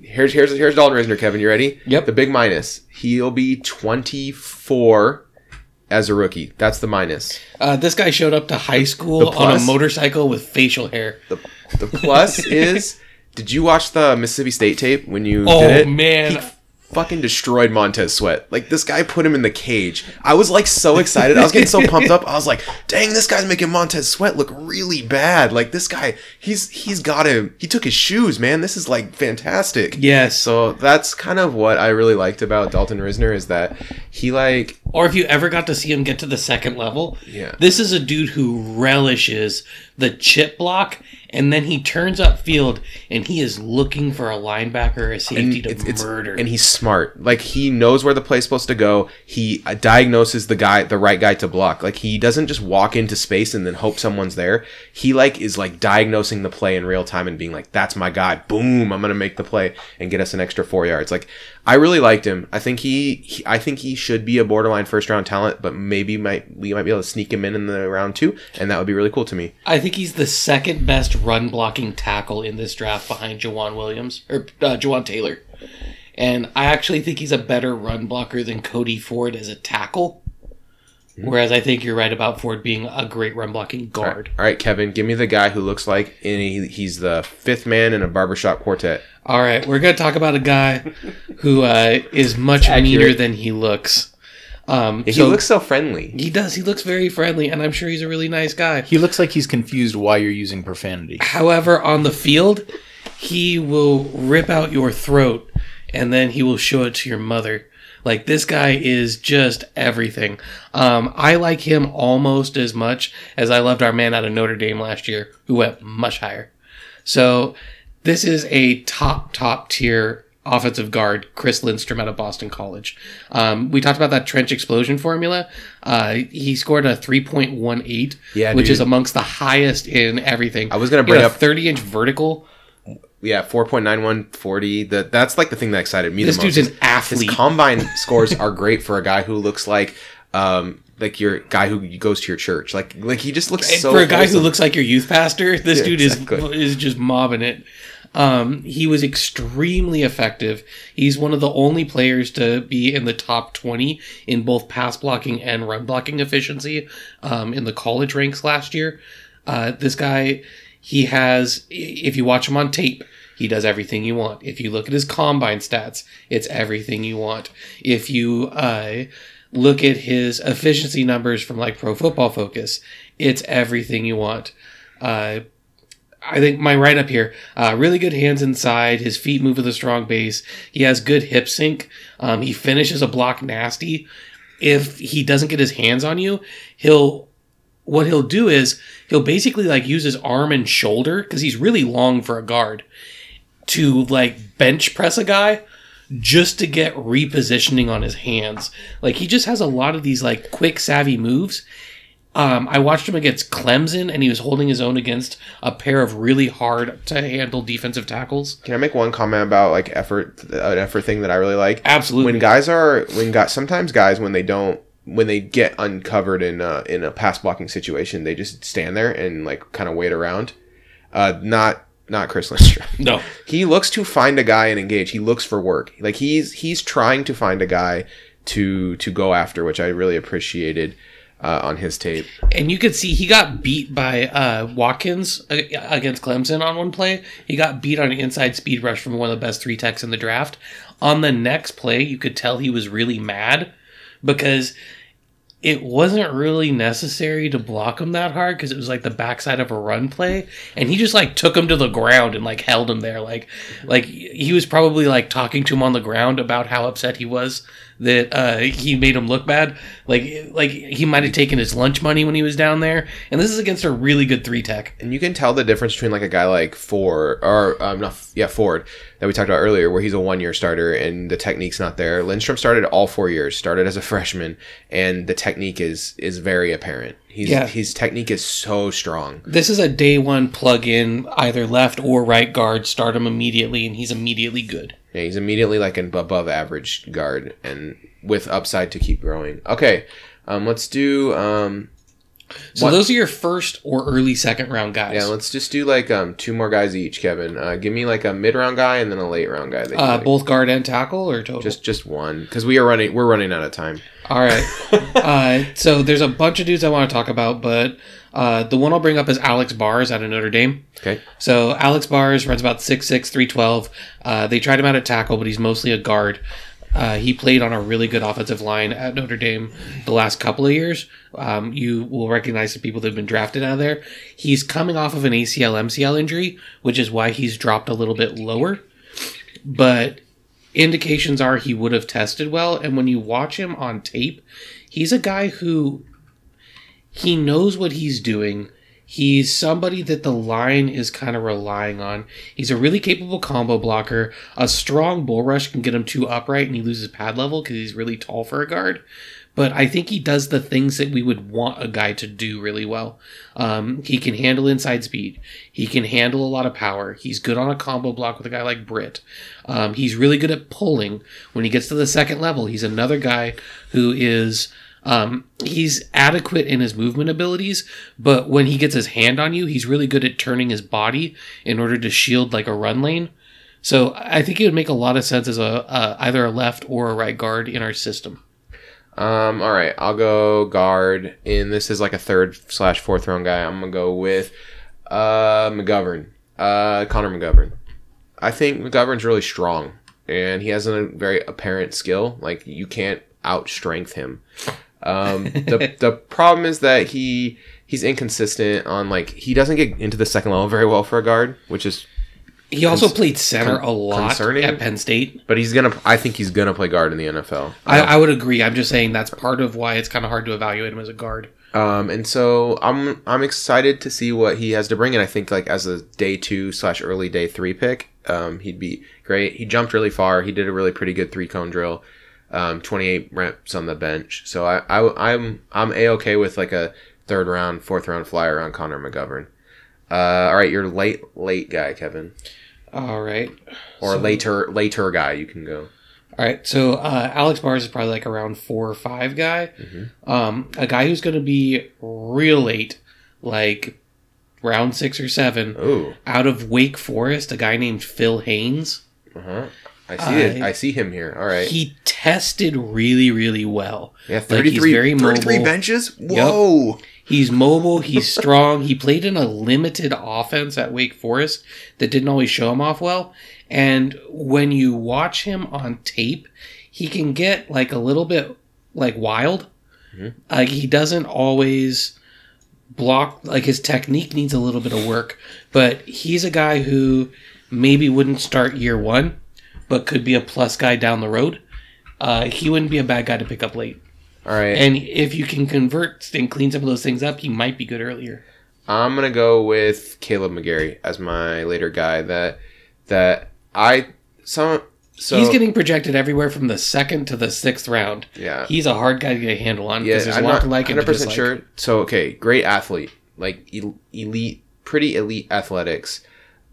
here's here's here's Dalton Risner. Kevin, you ready? Yep. The big minus. He'll be 24 as a rookie. That's the minus. Uh, this guy showed up to high school The on a motorcycle with facial hair. The the plus *laughs* is. Did you watch the Mississippi State tape when you Oh, did it? man. He fucking destroyed Montez Sweat. Like this guy put him in the cage. I was like so excited. I was getting so *laughs* pumped up. I was like, "Dang, this guy's making Montez Sweat look really bad." Like this guy, he's he's got him. He took his shoes, man. This is like fantastic. Yes. So that's kind of what I really liked about Dalton Risner is that he like Or if you ever got to see him get to the second level, Yeah. this is a dude who relishes the chip block, and then he turns up field and he is looking for a linebacker or a and safety to it's, it's murder. and he's smart. Like he knows where the play's supposed to go. He uh, diagnoses the guy, the right guy to block. Like he doesn't just walk into space and then hope someone's there. He like is like diagnosing the play in real time and being like, "That's my guy. Boom! I'm gonna make the play and get us an extra four yards." Like I really liked him. I think he, he I think he should be a borderline first round talent, but maybe might we might be able to sneak him in in the round two, and that would be really cool to me. I think he's the second best run blocking tackle in this draft behind Jawan Williams or uh, Jawaan Taylor. And I actually think he's a better run blocker than Cody Ford as a tackle. Whereas I think you're right about Ford being a great run blocking guard. all right, Kevin, give me the guy who looks like and he, he's the fifth man in a barbershop quartet. All right, we're going to talk about a guy *laughs* who uh, is much meaner than he looks. Um, He so looks so friendly. he does. He looks very friendly, and I'm sure he's a really nice guy. He looks like he's confused why you're using profanity. However, on the field, he will rip out your throat and then he will show it to your mother. Like this guy is just everything. Um, I like him almost as much as I loved our man out of Notre Dame last year, who went much higher. So this is a top top tier offensive guard, Chris Lindstrom out of Boston College. Um, we talked about that trench explosion formula. Uh, he scored a 3.18, Yeah, which dude. is amongst the highest in everything. I was gonna He had bring up- 30 inch vertical. Yeah, four point nine one forty. That that's like the thing that excited me This the most. dude's an athlete. His combine *laughs* scores are great for a guy who looks like um like your guy who goes to your church. Like like he just looks And so for a guy who looks like your youth pastor, *laughs* this Yeah, dude exactly. is is just mobbing it. Um, he was extremely effective. He's one of the only players to be in the top 20 in both pass blocking and run blocking efficiency um, in the college ranks last year. Uh, this guy, he has, if you watch him on tape, he does everything you want. If you look at his combine stats, it's everything you want. If you uh, look at his efficiency numbers from like Pro Football Focus, it's everything you want. Uh, I think my write up here, uh, really good hands inside. His feet move with a strong base. He has good hip sync. Um, he finishes a block nasty. If he doesn't get his hands on you, he'll what he'll do is he'll basically like use his arm and shoulder because he's really long for a guard to like bench press a guy just to get repositioning on his hands. Like he just has a lot of these like quick savvy moves. Um, I watched him against Clemson, and he was holding his own against a pair of really hard to handle defensive tackles. Can I make one comment about like effort, an effort thing that I really like? Absolutely. When guys are when guys sometimes guys when they don't when they get uncovered in a, in a pass blocking situation, they just stand there and like kind of wait around. Uh, not not Chris Lindstrom. *laughs* no, he looks to find a guy and engage. He looks for work. Like he's he's trying to find a guy to to go after, which I really appreciated uh, on his tape. and you could see he got beat by uh, Wilkins uh, against Clemson on one play. He got beat on an inside speed rush from one of the best three techs in the draft. On the next play, you could tell he was really mad because it wasn't really necessary to block him that hard because it was like the backside of a run play and he just like took him to the ground and like held him there like like he was probably like talking to him on the ground about how upset he was that uh, he made him look bad like like he might have taken his lunch money when he was down there and this is against a really good three tech And you can tell the difference between like a guy like Ford or um, not yeah Ford that we talked about earlier, where he's a one year starter and the technique's not there. Lindstrom started all four years, started as a freshman, and the technique is is very apparent. He's, Yeah. his technique is so strong. this is a day one plug in either left or right guard start him immediately and he's immediately good Yeah, he's immediately like an above average guard and with upside to keep growing. Okay, um, let's do um, so those are your first or early second round guys yeah, let's just do like um two more guys each. Kevin, uh, give me like a mid round guy and then a late round guy. That uh, both guard and tackle or total just just one because we are running we're running out of time. All right. *laughs* uh, so there's a bunch of dudes I want to talk about, but uh, the one I'll bring up is Alex Bars out of Notre Dame. Okay. So Alex Bars runs about 6'6", 312. Uh, they tried him out at tackle, but he's mostly a guard. Uh, he played on a really good offensive line at Notre Dame the last couple of years. Um, you will recognize the people that have been drafted out of there. He's coming off of an ACL MCL injury, which is why he's dropped a little bit lower. But indications are he would have tested well. And when you watch him on tape, he's a guy who he knows what he's doing. He's somebody that the line is kind of relying on. He's a really capable combo blocker. A strong bull rush can get him too upright and he loses pad level because he's really tall for a guard. But I think he does the things that we would want a guy to do really well. Um, he can handle inside speed. He can handle a lot of power. He's good on a combo block with a guy like Britt. Um, he's really good at pulling. When he gets to the second level, he's another guy who is um, he's adequate in his movement abilities, but when he gets his hand on you, he's really good at turning his body in order to shield like a run lane. So I think it would make a lot of sense as a uh, either a left or a right guard in our system. Um, all right, I'll go guard. And this is like a third slash fourth round guy. I'm gonna go with uh McGovern, uh Connor McGovern. I think McGovern's really strong, and he has a very apparent skill. Like you can't outstrength him. Um, the *laughs* the problem is that he he's inconsistent on like he doesn't get into the second level very well for a guard, which is He also Cons- played center con- a lot concerning? at Penn State. but he's gonna I think he's gonna play guard in the NFL. I, I would agree. I'm just saying that's part of why it's kind of hard to evaluate him as a guard. Um, and so I'm I'm excited to see what he has to bring, and I think like as a day two slash early day three pick, um, he'd be great. He jumped really far. He did a really pretty good three cone drill, um, 28 reps on the bench. So I, I I'm I'm a okay with like a third round, fourth round flyer on Connor McGovern. Uh, all right, your late late guy, Kevin, All right. or So- later later guy, you can go. All right, so uh, Alex Bars is probably like around four or five guy. Um, a guy who's going to be real late, like round six or seven, Ooh. out of Wake Forest. A guy named Phil Haynes. Uh-huh. I see it. I- I see him here. All right. He tested really, really well. yeah, Like, 33, he's very 33 benches? Whoa. He's mobile. He's *laughs* strong. he played in a limited offense at Wake Forest that didn't always show him off well. And when you watch him on tape, he can get like a little bit like wild. Mm-hmm. Like he doesn't always block. Like his technique needs a little bit of work. But he's a guy who maybe wouldn't start year one, but could be a plus guy down the road. Uh, he wouldn't be a bad guy to pick up late. All right. And if you can convert and clean some of those things up, he might be good earlier. I'm gonna go with Kaleb McGary as my later guy. That that I some so He's getting projected everywhere from the second to the sixth round. yeah He's a hard guy to get a handle on yeah there's I'm a lot not to like and 100 to percent sure. So okay, great athlete, like elite, pretty elite athletics,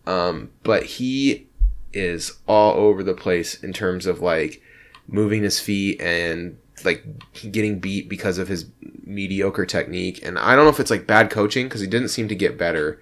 um, but he is all over the place in terms of like moving his feet and like getting beat because of his mediocre technique. And I don't know if it's like bad coaching because he didn't seem to get better.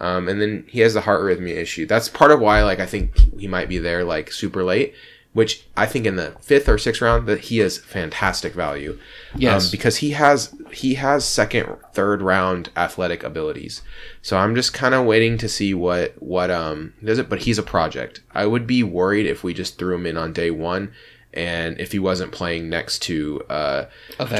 Um, and then he has the heart arrhythmia issue. That's part of why, like, I think he might be there like super late. Which I think in the fifth or sixth round that he is fantastic value. Yes. um, because he has he has second, third round athletic abilities. So I'm just kind of waiting to see what what um does it. But he's a project. I would be worried if we just threw him in on day one, and if he wasn't playing next to uh,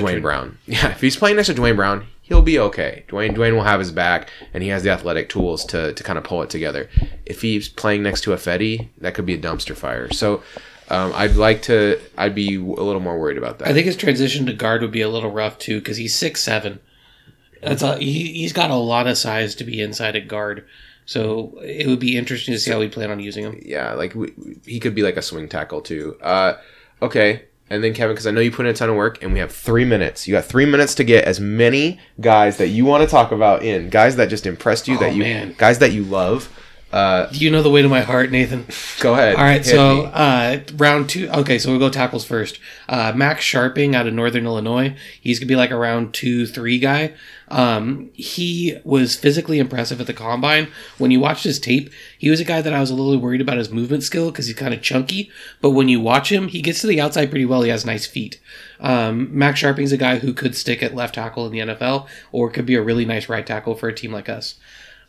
Duane Brown. *laughs* Yeah, if he's playing next to Duane Brown, he'll be okay. Duane Duane will have his back, and he has the athletic tools to to kind of pull it together. If he's playing next to Ifedi, that could be a dumpster fire. So. Um, I'd like to. I'd be a little more worried about that. I think his transition to guard would be a little rough too because he's six seven. That's a, he, he's got a lot of size to be inside a guard. So it would be interesting to see how we plan on using him. yeah, like we, he could be like a swing tackle too. Uh, okay, and then Kevin, because I know you put in a ton of work, and we have three minutes. You got three minutes to get as many guys that you want to talk about in, guys that just impressed you, Oh, that you, man. guys that you love. Uh, you know the way to my heart, Nathan? *laughs* go ahead. All right, so uh, round two. Okay, so we'll go tackles first. Uh, Max Scharping out of Northern Illinois. He's gonna be like a round two, three guy. Um, he was physically impressive at the combine. When you watched his tape, he was a guy that I was a little worried about his movement skill because he's kind of chunky. But when you watch him, he gets to the outside pretty well. He has nice feet. Um, Max Scharping's a guy who could stick at left tackle in the NFL, or could be a really nice right tackle for a team like us.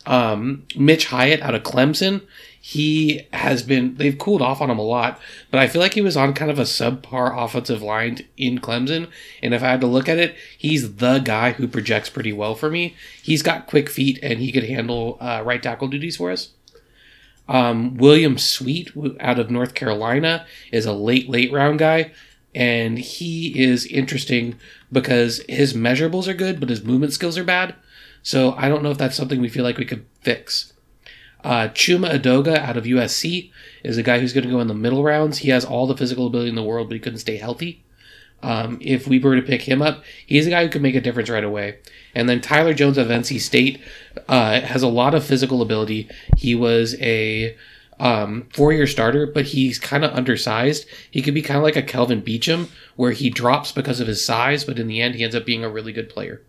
Um, Mitch Hyatt out of Clemson, he has been, they've cooled off on him a lot, but I feel like he was on kind of a subpar offensive line in Clemson. And if I had to look at it, he's the guy who projects pretty well for me. He's got quick feet and he could handle uh, right tackle duties for us. Um, William Sweet out of North Carolina is a late, late round guy. And he is interesting because his measurables are good, but his movement skills are bad. So I don't know if that's something we feel like we could fix. Uh, Chuma Edoga out of USC is a guy who's going to go in the middle rounds. He has all the physical ability in the world, but he couldn't stay healthy. Um, if we were to pick him up, he's a guy who could make a difference right away. And then Tyler Jones of NC State uh, has a lot of physical ability. He was a um, four-year starter, but he's kind of undersized. He could be kind of like a Kelvin Beachum, where he drops because of his size, but in the end, he ends up being a really good player.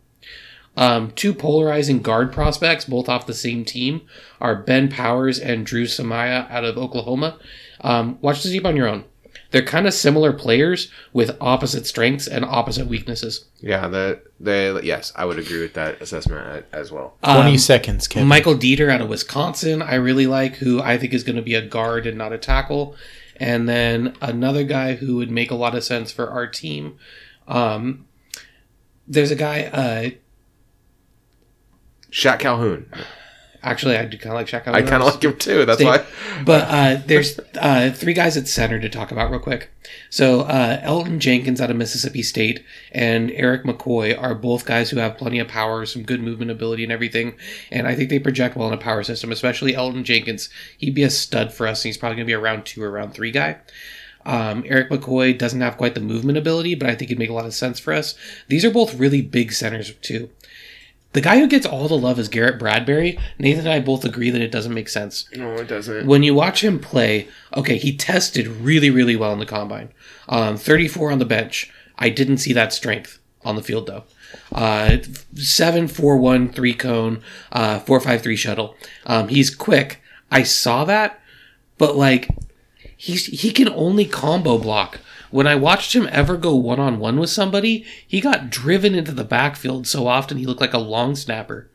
Um, two polarizing guard prospects, both off the same team, are Ben Powers and Dru Samia out of Oklahoma. Um, watch this tape on your own. They're kind of similar players with opposite strengths and opposite weaknesses. yeah, the the yes, I would agree with that assessment as well. 20 Um, seconds, Kevin. Michael Deiter out of Wisconsin, I really like, who I think is going to be a guard and not a tackle. And then another guy who would make a lot of sense for our team. Um, there's a guy, uh, Shaq Calhoun, actually, I do kind of like Shaq. Calhoun. I kind of like him too. That's why. But uh, there's uh, three guys at center to talk about real quick. So uh, Elgton Jenkins out of Mississippi State and Erik McCoy are both guys who have plenty of power, some good movement ability, and everything. And I think they project well in a power system, especially Elgton Jenkins. He'd be a stud for us, and he's probably going to be a round two or round three guy. Um, Erik McCoy doesn't have quite the movement ability, but I think he'd make a lot of sense for us. These are both really big centers too. The guy who gets all the love is Garrett Bradbury. Nathan and I both agree that it doesn't make sense. No, it doesn't. When you watch him play, okay, he tested really, really well in the combine. Um, 34 on the bench. I didn't see that strength on the field though. Uh, seven four one three cone, uh, four five three shuttle. Um, he's quick. I saw that, but like, he's he can only combo block. When I watched him ever go one on one with somebody, he got driven into the backfield so often he looked like a long snapper.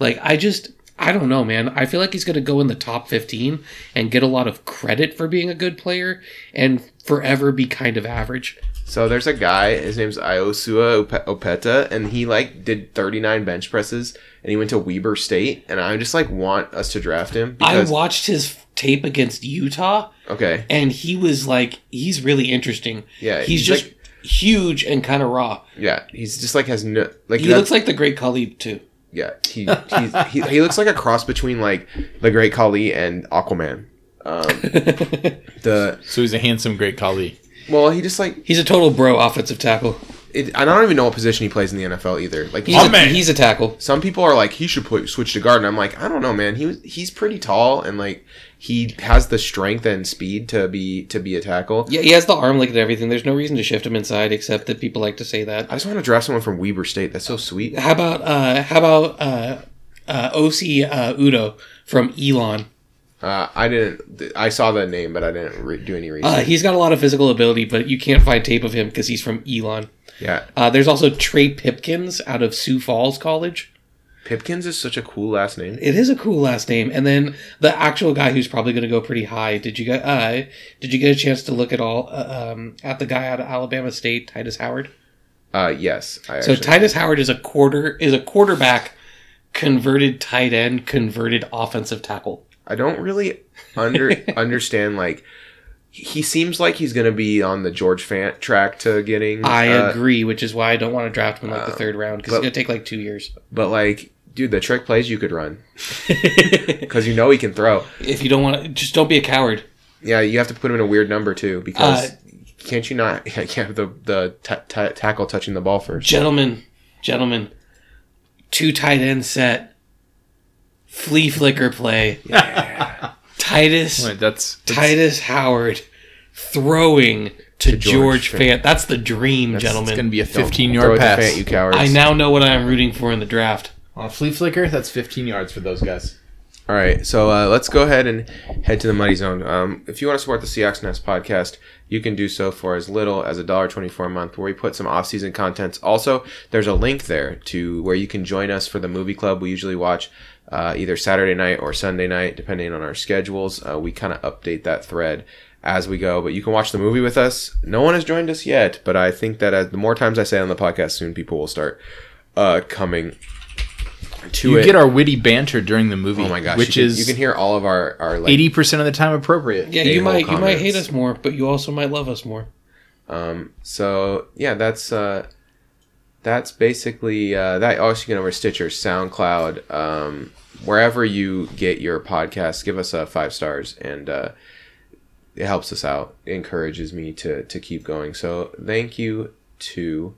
Like I just I don't know, man. I feel like he's going to go in the top 15 and get a lot of credit for being a good player and forever be kind of average. So there's a guy, his name's Iosua Ope- Opeta, and he like did 39 bench presses, and he went to Weber State, and I just like want us to draft him I watched his tape against Utah okay, and he was like he's really interesting. Yeah, He's, he's just like- huge and kind of raw. yeah, he's just like has no like He looks like the great Khali too. yeah he he's, he he looks like a cross between like the Great Khali and Aquaman. Um, *laughs* the So he's a handsome, great colleague. well, he just like He's a total bro offensive tackle. It, I don't even know what position he plays in the NFL either. Like He's, a, he's a tackle. some people are like he should put switch to guard, and I'm like I don't know, man. He was he's pretty tall and like he has the strength and speed to be to be a tackle. Yeah, he has the arm length and everything. There's no reason to shift him inside except that people like to say that. I just want to draft someone from Weber State. That's so sweet. How about uh how about uh uh OC uh Udoh from Elon? Uh, I didn't. I saw the name, but I didn't re- do any research. Uh, he's got a lot of physical ability, but you can't find tape of him because he's from Elon. Yeah, Uh, there's also Trey Pipkins out of Sioux Falls College. Pipkins is such a cool last name. It is a cool last name. And then the actual guy who's probably going to go pretty high. Did you get? Uh, did you get a chance to look at all uh, um, at the guy out of Alabama State, Tytus Howard? Uh, yes. I So Tytus Howard is a quarter is a quarterback converted tight end converted offensive tackle. I don't really under *laughs* understand. Like, he seems like he's gonna be on the George Fant track to getting. I uh, agree, which is why I don't want to draft him in like the uh, third round because it's but- going to take like two years. But like, dude, the trick plays you could run *laughs* because you know he can throw. if you don't want to, just don't be a coward. Yeah, you have to put him in a weird number too because Uh, can't you not? *laughs* You can't have the the ta ta tackle touching the ball first. Gentlemen, gentlemen, two tight end set, flea flicker play. Titus Wait, that's, that's Tytus Howard throwing to, To George, George Fant. That's the dream, it's gentlemen. It's going to be a 15 yard pass. Fant, you cowards. I now know what I'm rooting for in the draft. On a flea flicker, that's 15 yards for those guys. All right, so uh, let's go ahead and head to the Muddy Zone. Um, if you want to support the Seahawks Nest podcast, you can do so for as little as $1.24 a month, where we put some off-season contents. Also, there's a link there to where you can join us for the movie club. We usually watch uh, either Saturday night or Sunday night, depending on our schedules. Uh, we kind of update that thread as we go, but you can watch the movie with us. No one has joined us yet, but I think that as the more times I say it on the podcast, soon people will start uh, coming to it. You it. get our witty banter during the movie. Oh my gosh! Which you can, is you can hear all of our our like 80% of the time appropriate. Yeah, you A-hole might you might hate us more, but you also might love us more. um so yeah that's uh that's basically uh that also you can over Stitcher, SoundCloud, um wherever you get your podcast. give us uh five stars and uh it helps us out. It encourages me to to keep going. So thank you to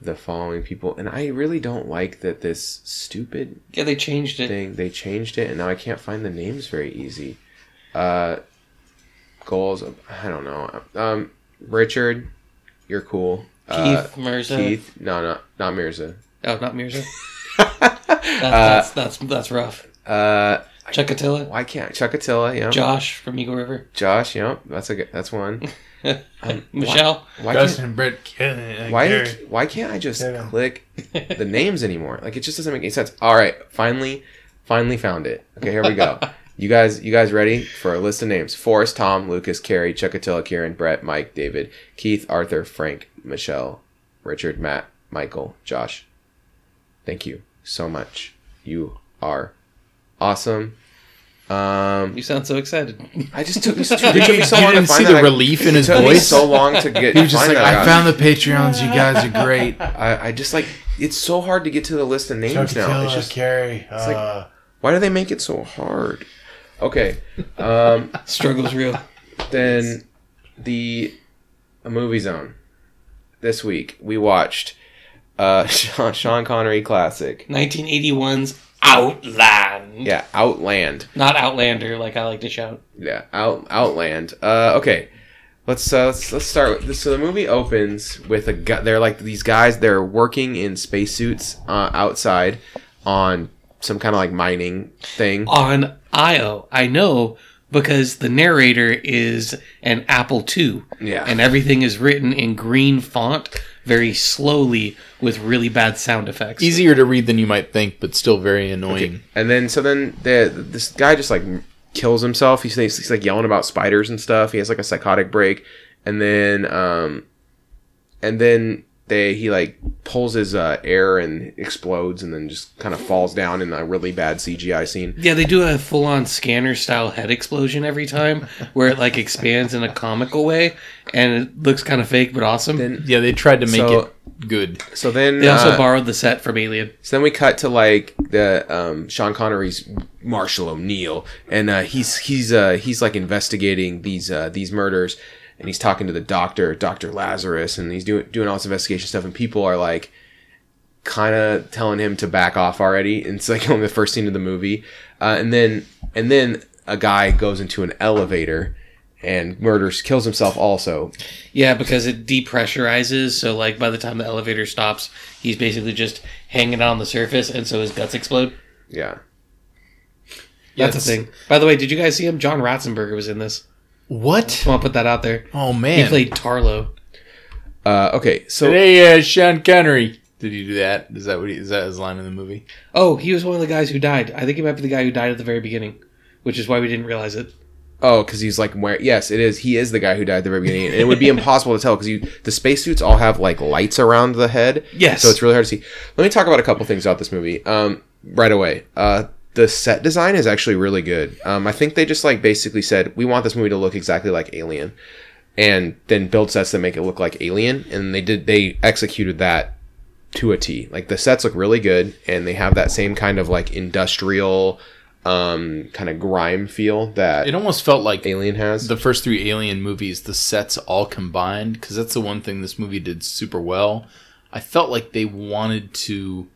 the following people and I really don't like that this stupid Yeah, they changed it. thing. They changed it, and now I can't find the names very easy. Uh, goals. I don't know. Um, Richard, you're cool. Uh, Keith Mirza. Keith. No, no, not Mirza. Oh, not Mirza. *laughs* That's, that's, that's that's rough. Uh, Chuck Attila. why can't Chuckatilla? Yeah. Josh from Eagle River. Josh. Yep. That's a good. That's one. *laughs* Um, Michelle. Why, why can't Justin Britt Kelly. why, why can't I just Yeah. click *laughs* the names anymore? Like it just doesn't make any sense. All right, finally, finally found it. Okay, here we go. You guys, you guys ready for a list of names? Forrest, Tom, Lucas, Carrie, Chuckatilla, Kieran, Brett, Mike, David, Keith, Arthur, Frank, Michelle, Richard, Matt, Michael, Josh. Thank you so much. You are awesome. Um, You sound so excited. I just took, it *laughs* took You, me so you long to didn't find see the I- relief in his took me voice? so long to get. *laughs* He was just like, that I out. found the Patreons. You guys are great. *laughs* I, I just like it's so hard to get to the list of names now. It's just Carrie. like- uh, why do they make it so hard? Okay, um, Struggle's real. then the a movie zone this week we watched Uh, *laughs* Sean, Sean Connery classic. 1981's Outland. Yeah, Outland. Not Outlander, like I like to shout. Yeah, Out Outland. Uh, okay, let's uh, let's let's start. With this. So the movie opens with a guy. They're like these guys. They're working in spacesuits uh, outside on some kind of like mining thing. On IO, I know because the narrator is an Apple II. Yeah. And everything is written in green font very slowly with really bad sound effects. Easier to read than you might think, but still very annoying. And then so then the this guy just like kills himself. He's, he's like yelling about spiders and stuff. He has like a psychotic break, and then um, and then they he like pulls his uh, air and explodes, and then just kind of falls down in a really bad CGI scene. Yeah, they do a full on scanner style head explosion every time where it like expands in a comical way and it looks kind of fake but awesome. Then Yeah, they tried to make So- it good. so then they also uh, borrowed the set from Alien. So then we cut to like the um, Sean Connery's Marshall O'Neill, and uh, he's he's uh, he's like investigating these uh, these murders, and he's talking to the doctor, Doctor Lazarus, and he's doing doing all this investigation stuff, and people are like kind of telling him to back off already. And it's like *laughs* only the first scene of the movie, uh, and then and then a guy goes into an elevator and murders kills himself also. Yeah, because it depressurizes, so like by the time the elevator stops, he's basically just hanging out on the surface and so his guts explode. Yeah. That's a thing. By the way, did you guys see him? John Ratzenberger was in this. What? Just want to put that out there. Oh man, He played Tarlo. Uh, okay, so Hey, uh, Sean Connery. Did he do that? Is that what he, is that his line in the movie? Oh, he was one of the guys who died. I think he might be the guy who died at the very beginning, which is why we didn't realize it. Oh, because he's like where? Yes, it is. He is the guy who died at the very beginning, and it would be *laughs* impossible to tell because you the spacesuits all have like lights around the head. Yes. So it's really hard to see. Let me talk about a couple things about this movie. Um, right away. Uh, the set design is actually really good. Um, I think they just like basically said we want this movie to look exactly like Alien, and then build sets that make it look like Alien, and they did. They executed that to a T. Like the sets look really good, and they have that same kind of like industrial, um, kind of grime feel that It almost felt like Alien has. the first three Alien movies, the sets all combined, because that's the one thing this movie did super well. I felt like they wanted to,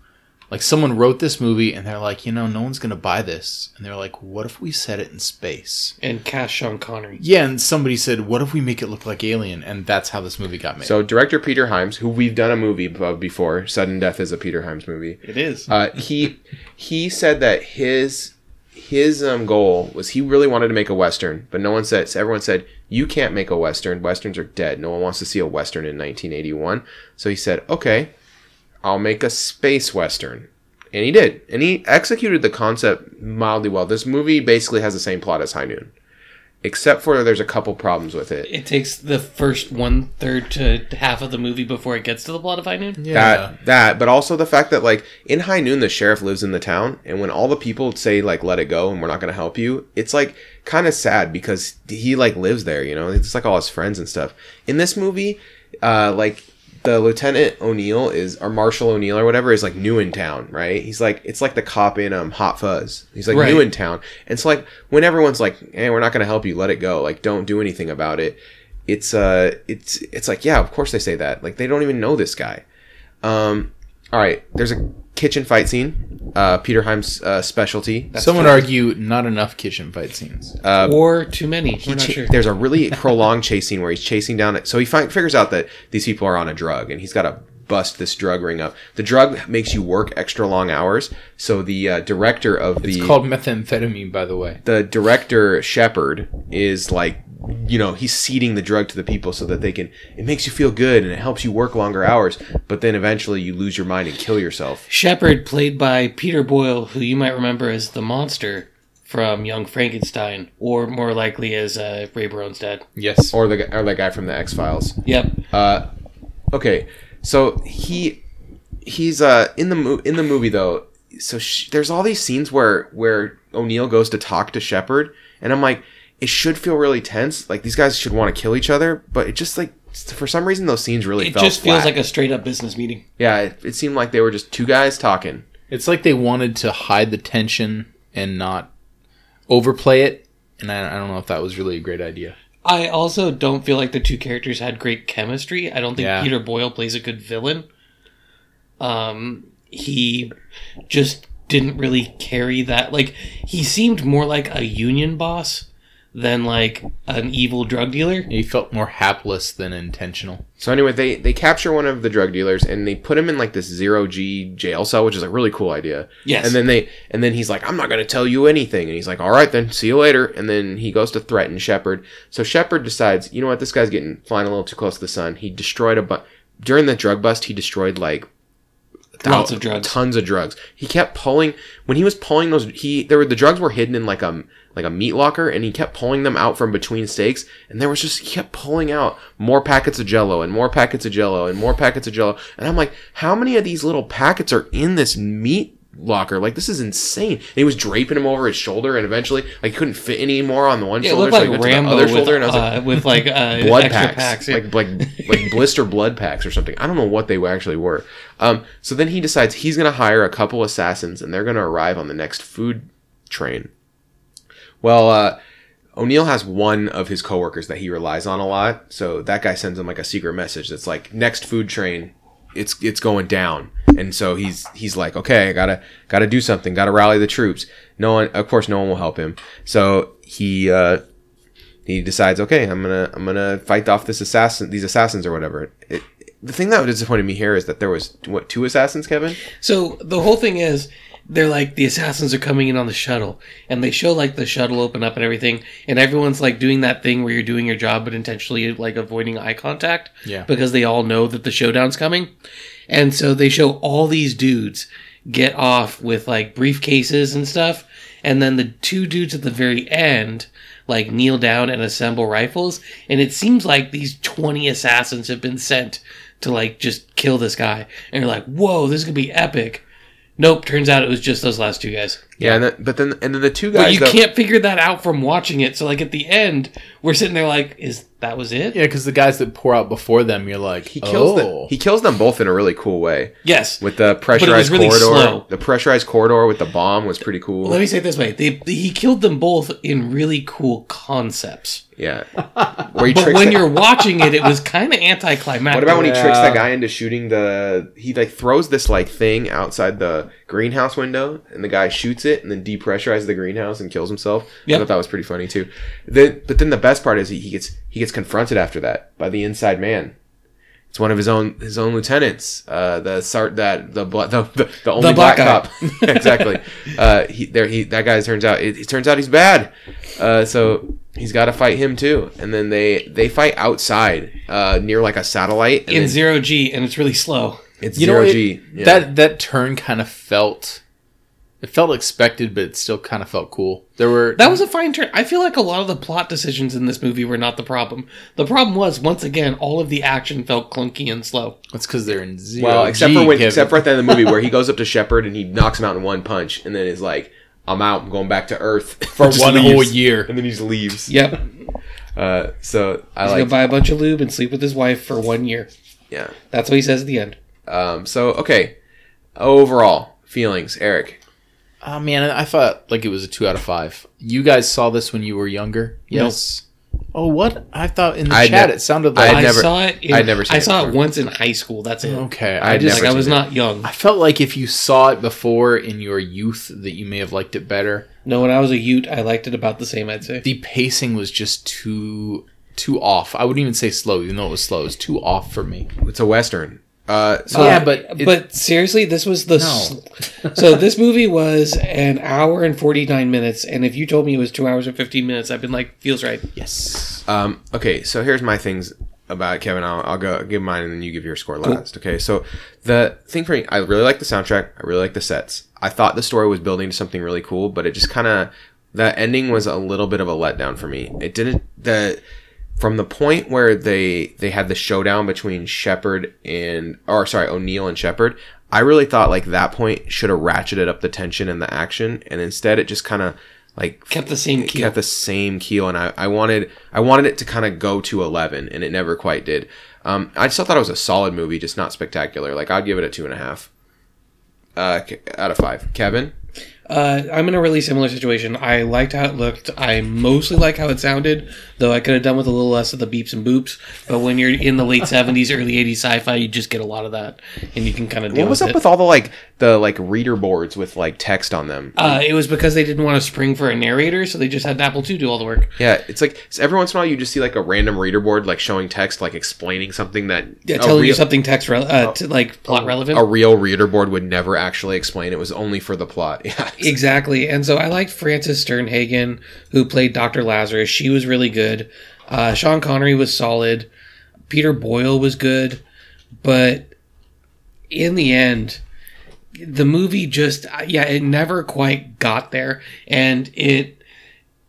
like, someone wrote this movie and they're like, you know, no one's gonna buy this, and they're like, what if we set it in space? And cast Sean Connery. Yeah, and somebody said, what if we make it look like Alien? And that's how this movie got made. So director Peter Hyams, who we've done a movie of before, Sudden Death is a Peter Hyams movie. It is. Uh, he he said that his his um, goal was he really wanted to make a western, but no one said. So everyone said you can't make a western. Westerns are dead. No one wants to see a western in 1981. So he said, okay, I'll make a space western. And he did. And he executed the concept mildly well. This movie basically has the same plot as High Noon, except for there's a couple problems with it. it takes the first one third to half of the movie before it gets to the plot of High Noon. yeah. That that, but also the fact that like in High Noon, the sheriff lives in the town, and when all the people say like "let it go" and we're not going to help you, it's like kind of sad because he like lives there. You know, it's like all his friends and stuff. In this movie, uh, like the Lieutenant O'Neill is or Marshall O'Neill or whatever is like new in town, right? He's like it's like the cop in um Hot Fuzz. He's like Right. new in town, and so like when everyone's like, "Hey, we're not going to help you. Let it go. Like don't do anything about it." It's uh, it's it's like yeah, of course they say that. Like they don't even know this guy. Um, all right, there's a kitchen fight scene. Uh, Peter Hyams' uh, specialty. Some would argue not enough kitchen fight scenes. Uh, Or too many. he We're not cha- sure. There's a really *laughs* prolonged chase scene where he's chasing down. it. So he fi- figures out that these people are on a drug, and he's got to bust this drug ring up. The drug makes you work extra long hours. So the uh, director of the It's called methamphetamine, by the way. the director Shepard is like you know he's seeding the drug to the people so that they can it makes you feel good and it helps you work longer hours but then eventually you lose your mind and kill yourself Shepard, played by Peter Boyle, who you might remember as the monster from Young Frankenstein, or more likely as uh, Ray Barone's dad. Yes. or the or that guy from the x-files Yep. uh okay so he he's uh in the mo- in the movie though so sh- there's all these scenes where where O'Neill goes to talk to Shepard and I'm like it should feel really tense like these guys should want to kill each other but it just like for some reason those scenes really It felt just feels like a straight up business meeting. Yeah, it, it seemed like they were just two guys talking. It's like they wanted to hide the tension and not overplay it. And I, I don't know if that was really a great idea. I also don't feel like the two characters had great chemistry. I don't think Yeah. Peter Boyle plays a good villain. um, he just didn't really carry that. Like he seemed more like a union boss than like an evil drug dealer. He felt more hapless than intentional. So anyway, they they capture one of the drug dealers and they put him in like this zero G jail cell, which is a really cool idea. Yes. And then they and then he's like, I'm not gonna tell you anything. And he's like, All right then, see you later. And then he goes to threaten Shepard. So Shepard decides, you know what, this guy's getting flying a little too close to the sun. He destroyed a bu- during the drug bust. He destroyed like Lots of drugs. tons of drugs. He kept pulling when he was pulling those. He there were the drugs were hidden in like a like a meat locker, and he kept pulling them out from between steaks. And there was just he kept pulling out more packets of Jello and more packets of Jello and more packets of Jello. And I'm like, how many of these little packets are in this meat? locker like this is insane and he was draping him over his shoulder and eventually like he couldn't fit anymore on the one Yeah, it shoulder looked so he like went to the Rambo other with, shoulder and I was like uh, with like uh, *laughs* blood packs, packs. yeah. like like like blister blood packs or something. I don't know what they actually were. Um, so then he decides he's going to hire a couple assassins, and they're going to arrive on the next food train. Well, uh, O'Niel has one of his coworkers that he relies on a lot, so that guy sends him like a secret message that's like next food train, it's it's going down, and so he's he's like, okay, I gotta gotta do something, gotta rally the troops. No one, of course, no one will help him. So he uh, he decides, okay, I'm gonna I'm gonna fight off this assassin, these assassins or whatever. It, the thing that disappointed me here is that there was what two assassins, Kevin? So the whole thing is, they're like the assassins are coming in on the shuttle, and they show like the shuttle open up and everything, and everyone's like doing that thing where you're doing your job but intentionally like avoiding eye contact, Yeah. because they all know that the showdown's coming, and so they show all these dudes get off with like briefcases and stuff, and then the two dudes at the very end like kneel down and assemble rifles, and it seems like these twenty assassins have been sent to like just kill this guy, and you're like, whoa, this is gonna be epic. Nope, turns out it was just those last two guys. Yeah, and then, but then and then the two guys. But guys you that- can't figure that out from watching it. So like at the end, we're sitting there like, is that was it? Yeah, because the guys that pour out before them, you're like, he kills oh. them. He kills them both in a really cool way. Yes. With the pressurized really corridor, slow. the pressurized corridor with the bomb was pretty cool. Let me say it this way: they, he killed them both in really cool concepts. yeah, *laughs* where he But when the- you're watching it, it was kind of anticlimactic. What about when he tricks Yeah. that guy into shooting the? He like throws this like thing outside the greenhouse window, and the guy shoots it, and then depressurizes the greenhouse and kills himself. I thought that was pretty funny too. Then, but then the best part is he, he gets he gets confronted after that by the inside man. It's one of his own his own lieutenants. Uh, the sart that the the the, the only black black, cop. *laughs* exactly. Uh, he there he that guy turns out it, it turns out he's bad. Uh, so he's got to fight him too. And then they they fight outside uh, near like a satellite. In then zero G, and it's really slow. it's You know, zero it- G. Yeah. that that turn kind of felt, it felt expected, but it still kind of felt cool. There were That was a fine turn. I feel like a lot of the plot decisions in this movie were not the problem. The problem was once again all of the action felt clunky and slow. That's because they're in zero. well, except G, for when Kevin. except for at the end of the movie *laughs* where he goes up to Sheppard and he knocks him out in one punch, and then is like, "I'm out. I'm going back to Earth *laughs* for one leaves. whole year. And then he just leaves. Yep. Uh, so I He's like gonna buy a bunch of lube and sleep with his wife for one year. yeah. That's what he says at the end. Um, so okay, overall feelings, Eric. Oh man, I thought like it was a two out of five. You guys saw this when you were younger? Yes. Oh, what? I thought in the I'd chat nev- it sounded I'd like I never- saw it. In, I'd never seen I saw it before. once in high school. That's it. okay. I I'd just Like I was it. not young. I felt like if you saw it before in your youth, that you may have liked it better. No, when I was a Ute, I liked it about the same. I'd say. The pacing was just too too off. I wouldn't even say slow, even though it was slow. It was too off for me. It's a western. Uh, so yeah, but it- but seriously, this was the. s- *laughs* so this movie was an hour and forty nine minutes, and if you told me it was two hours and fifteen minutes, I've been like, feels right. Yes. Um, okay, so here's my things about Kevin. I'll, I'll go give mine and then you give your score last. Okay, so the thing for me, I really like the soundtrack. I really like the sets. I thought the story was building to something really cool, but it just kind of the ending was a little bit of a letdown for me. It didn't the from the point where they they had the showdown between Sheppard and or sorry O'Niel and Sheppard. I really thought like that point should have ratcheted up the tension and the action, and instead it just kind of like Kept the same keel. kept the same keel and I, I wanted I wanted it to kind of go to 11 and it never quite did um, I still thought it was a solid movie just not spectacular like I'd give it a two and a half uh, out of five Kevin Uh, I'm in a really similar situation. I liked how it looked. I mostly like how it sounded, though I could have done with a little less of the beeps and boops. But when you're in the late 70s, early 80s sci-fi, you just get a lot of that, and you can kind of deal What was with up it. with all the like the like reader boards with like text on them? uh, it was because they didn't want to spring for a narrator, so they just had Apple II do all the work. yeah, it's like so every once in a while you just see like a random reader board like showing text like explaining something that Yeah, a telling you something text re- uh, to, like plot relevant. a real reader board would never actually explain. It was only for the plot. *laughs* Yeah, Exactly. And so I liked Frances Sternhagen, who played Dr. Lazarus. She was really good. Uh, Sean Connery was solid. Peter Boyle was good. But in the end, the movie just, yeah, it never quite got there. And it,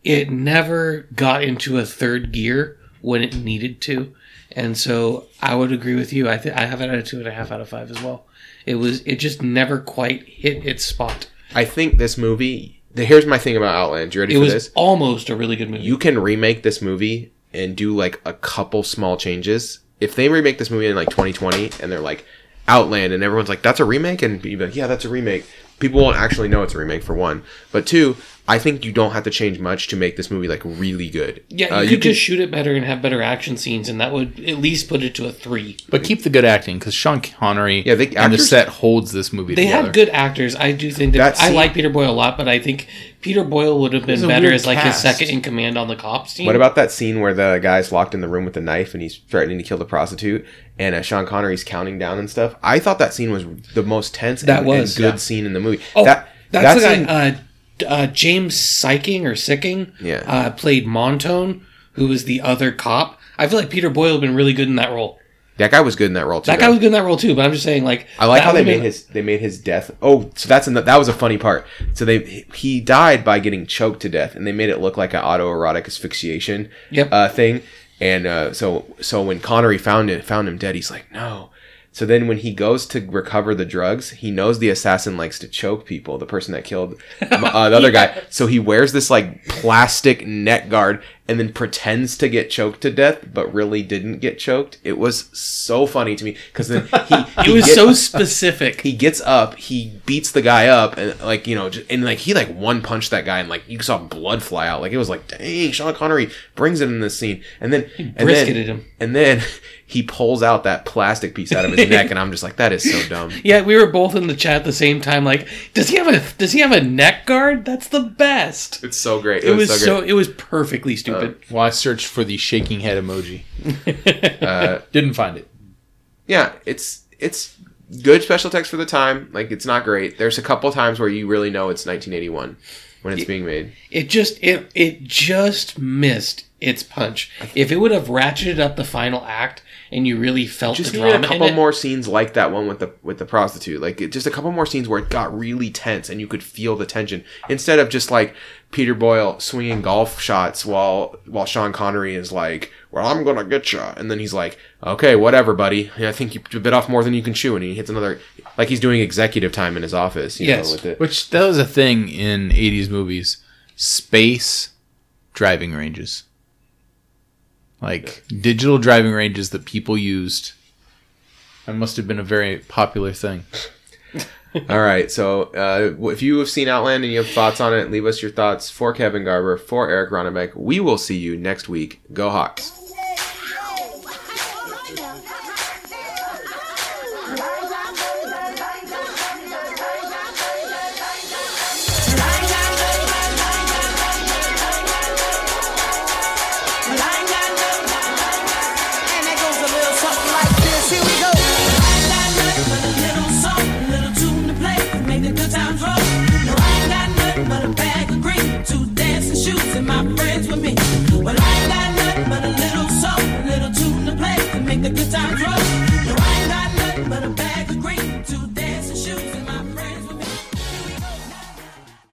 it never got into a third gear when it needed to. And so I would agree with you. I, th- I have it at a two and a half out of five as well. It was, it just never quite hit its spot. I think this movie. Here's my thing about Outland. You ready It for was this? almost a really good movie. You can remake this movie and do like a couple small changes. If they remake this movie in like 2020 and they're like Outland and everyone's like that's a remake and you'd be like yeah that's a remake, people won't actually know it's a remake for one. But two, I think you don't have to change much to make this movie like really good. yeah, Uh, you could just shoot it better and have better action scenes, and that would at least put it to a three. But keep the good acting because Sean Connery Yeah, they- and the set holds this movie They together. had good actors. I do think that, That I like Peter Boyle a lot, but I think Peter Boyle would have been better as like cast. his second in command on the cops team. What about that scene where the guy's locked in the room with the knife and he's threatening to kill the prostitute and uh, Sean Connery's counting down and stuff? I thought that scene was the most tense That and, was, and good yeah. scene in the movie. Oh, that that's that the scene- guy. Uh, uh, James Syking or Sicking, Yeah. uh, played Montone, who was the other cop. I feel like Peter Boyle had been really good in that role. that guy was good in that role too. That guy though. was good in that role too. But I'm just saying, like, I like how they made been- his they made his death. Oh, so that's in the, that was a funny part. So they he died by getting choked to death, and they made it look like an autoerotic asphyxiation Yep. uh, thing. And uh, so so when Connery found it found him dead, he's like no. So then when he goes to recover the drugs, he knows the assassin likes to choke people, the person that killed *laughs* uh, the other guy. So he wears this like plastic neck guard and then pretends to get choked to death, but really didn't get choked. It was so funny to me because then he, *laughs* It was get- so specific. he gets up, he beats the guy up, and like you know, just, and like he like one punched that guy, and like you saw blood fly out. Like it was like, dang, Sean Connery brings it in this scene, and then and then brisketed him. and then he pulls out that plastic piece out of his *laughs* neck, and I'm just like, that is so dumb. Yeah, we were both in the chat at the same time. Like, does he have a does he have a neck guard? That's the best. It's so great. It was so so great. it was perfectly stupid. Well, I searched for the shaking head emoji. *laughs* Uh, Didn't find it. yeah, it's it's good special text for the time. Like it's not great. There's a couple times where you really know it's 1981 when it's being made. it just it it just missed its punch. If it would have ratcheted up the final act and you really felt just the needed drama a couple in it, more scenes like that one with the with the prostitute. Like it, just a couple more scenes where it got really tense and you could feel the tension instead of just like peter boyle swinging golf shots while while sean connery is like well i'm gonna get you and then he's like okay whatever buddy. I think you bit off more than you can chew. And he hits another like he's doing executive time in his office you Yes. know with it. Which that was a thing in '80s movies: space driving ranges, like digital driving ranges that people used. That must have been a very popular thing. *laughs* all right so uh, if you have seen outland and you have thoughts on it leave us your thoughts for kevin garber for eric ronnebeck we will see you next week go hawks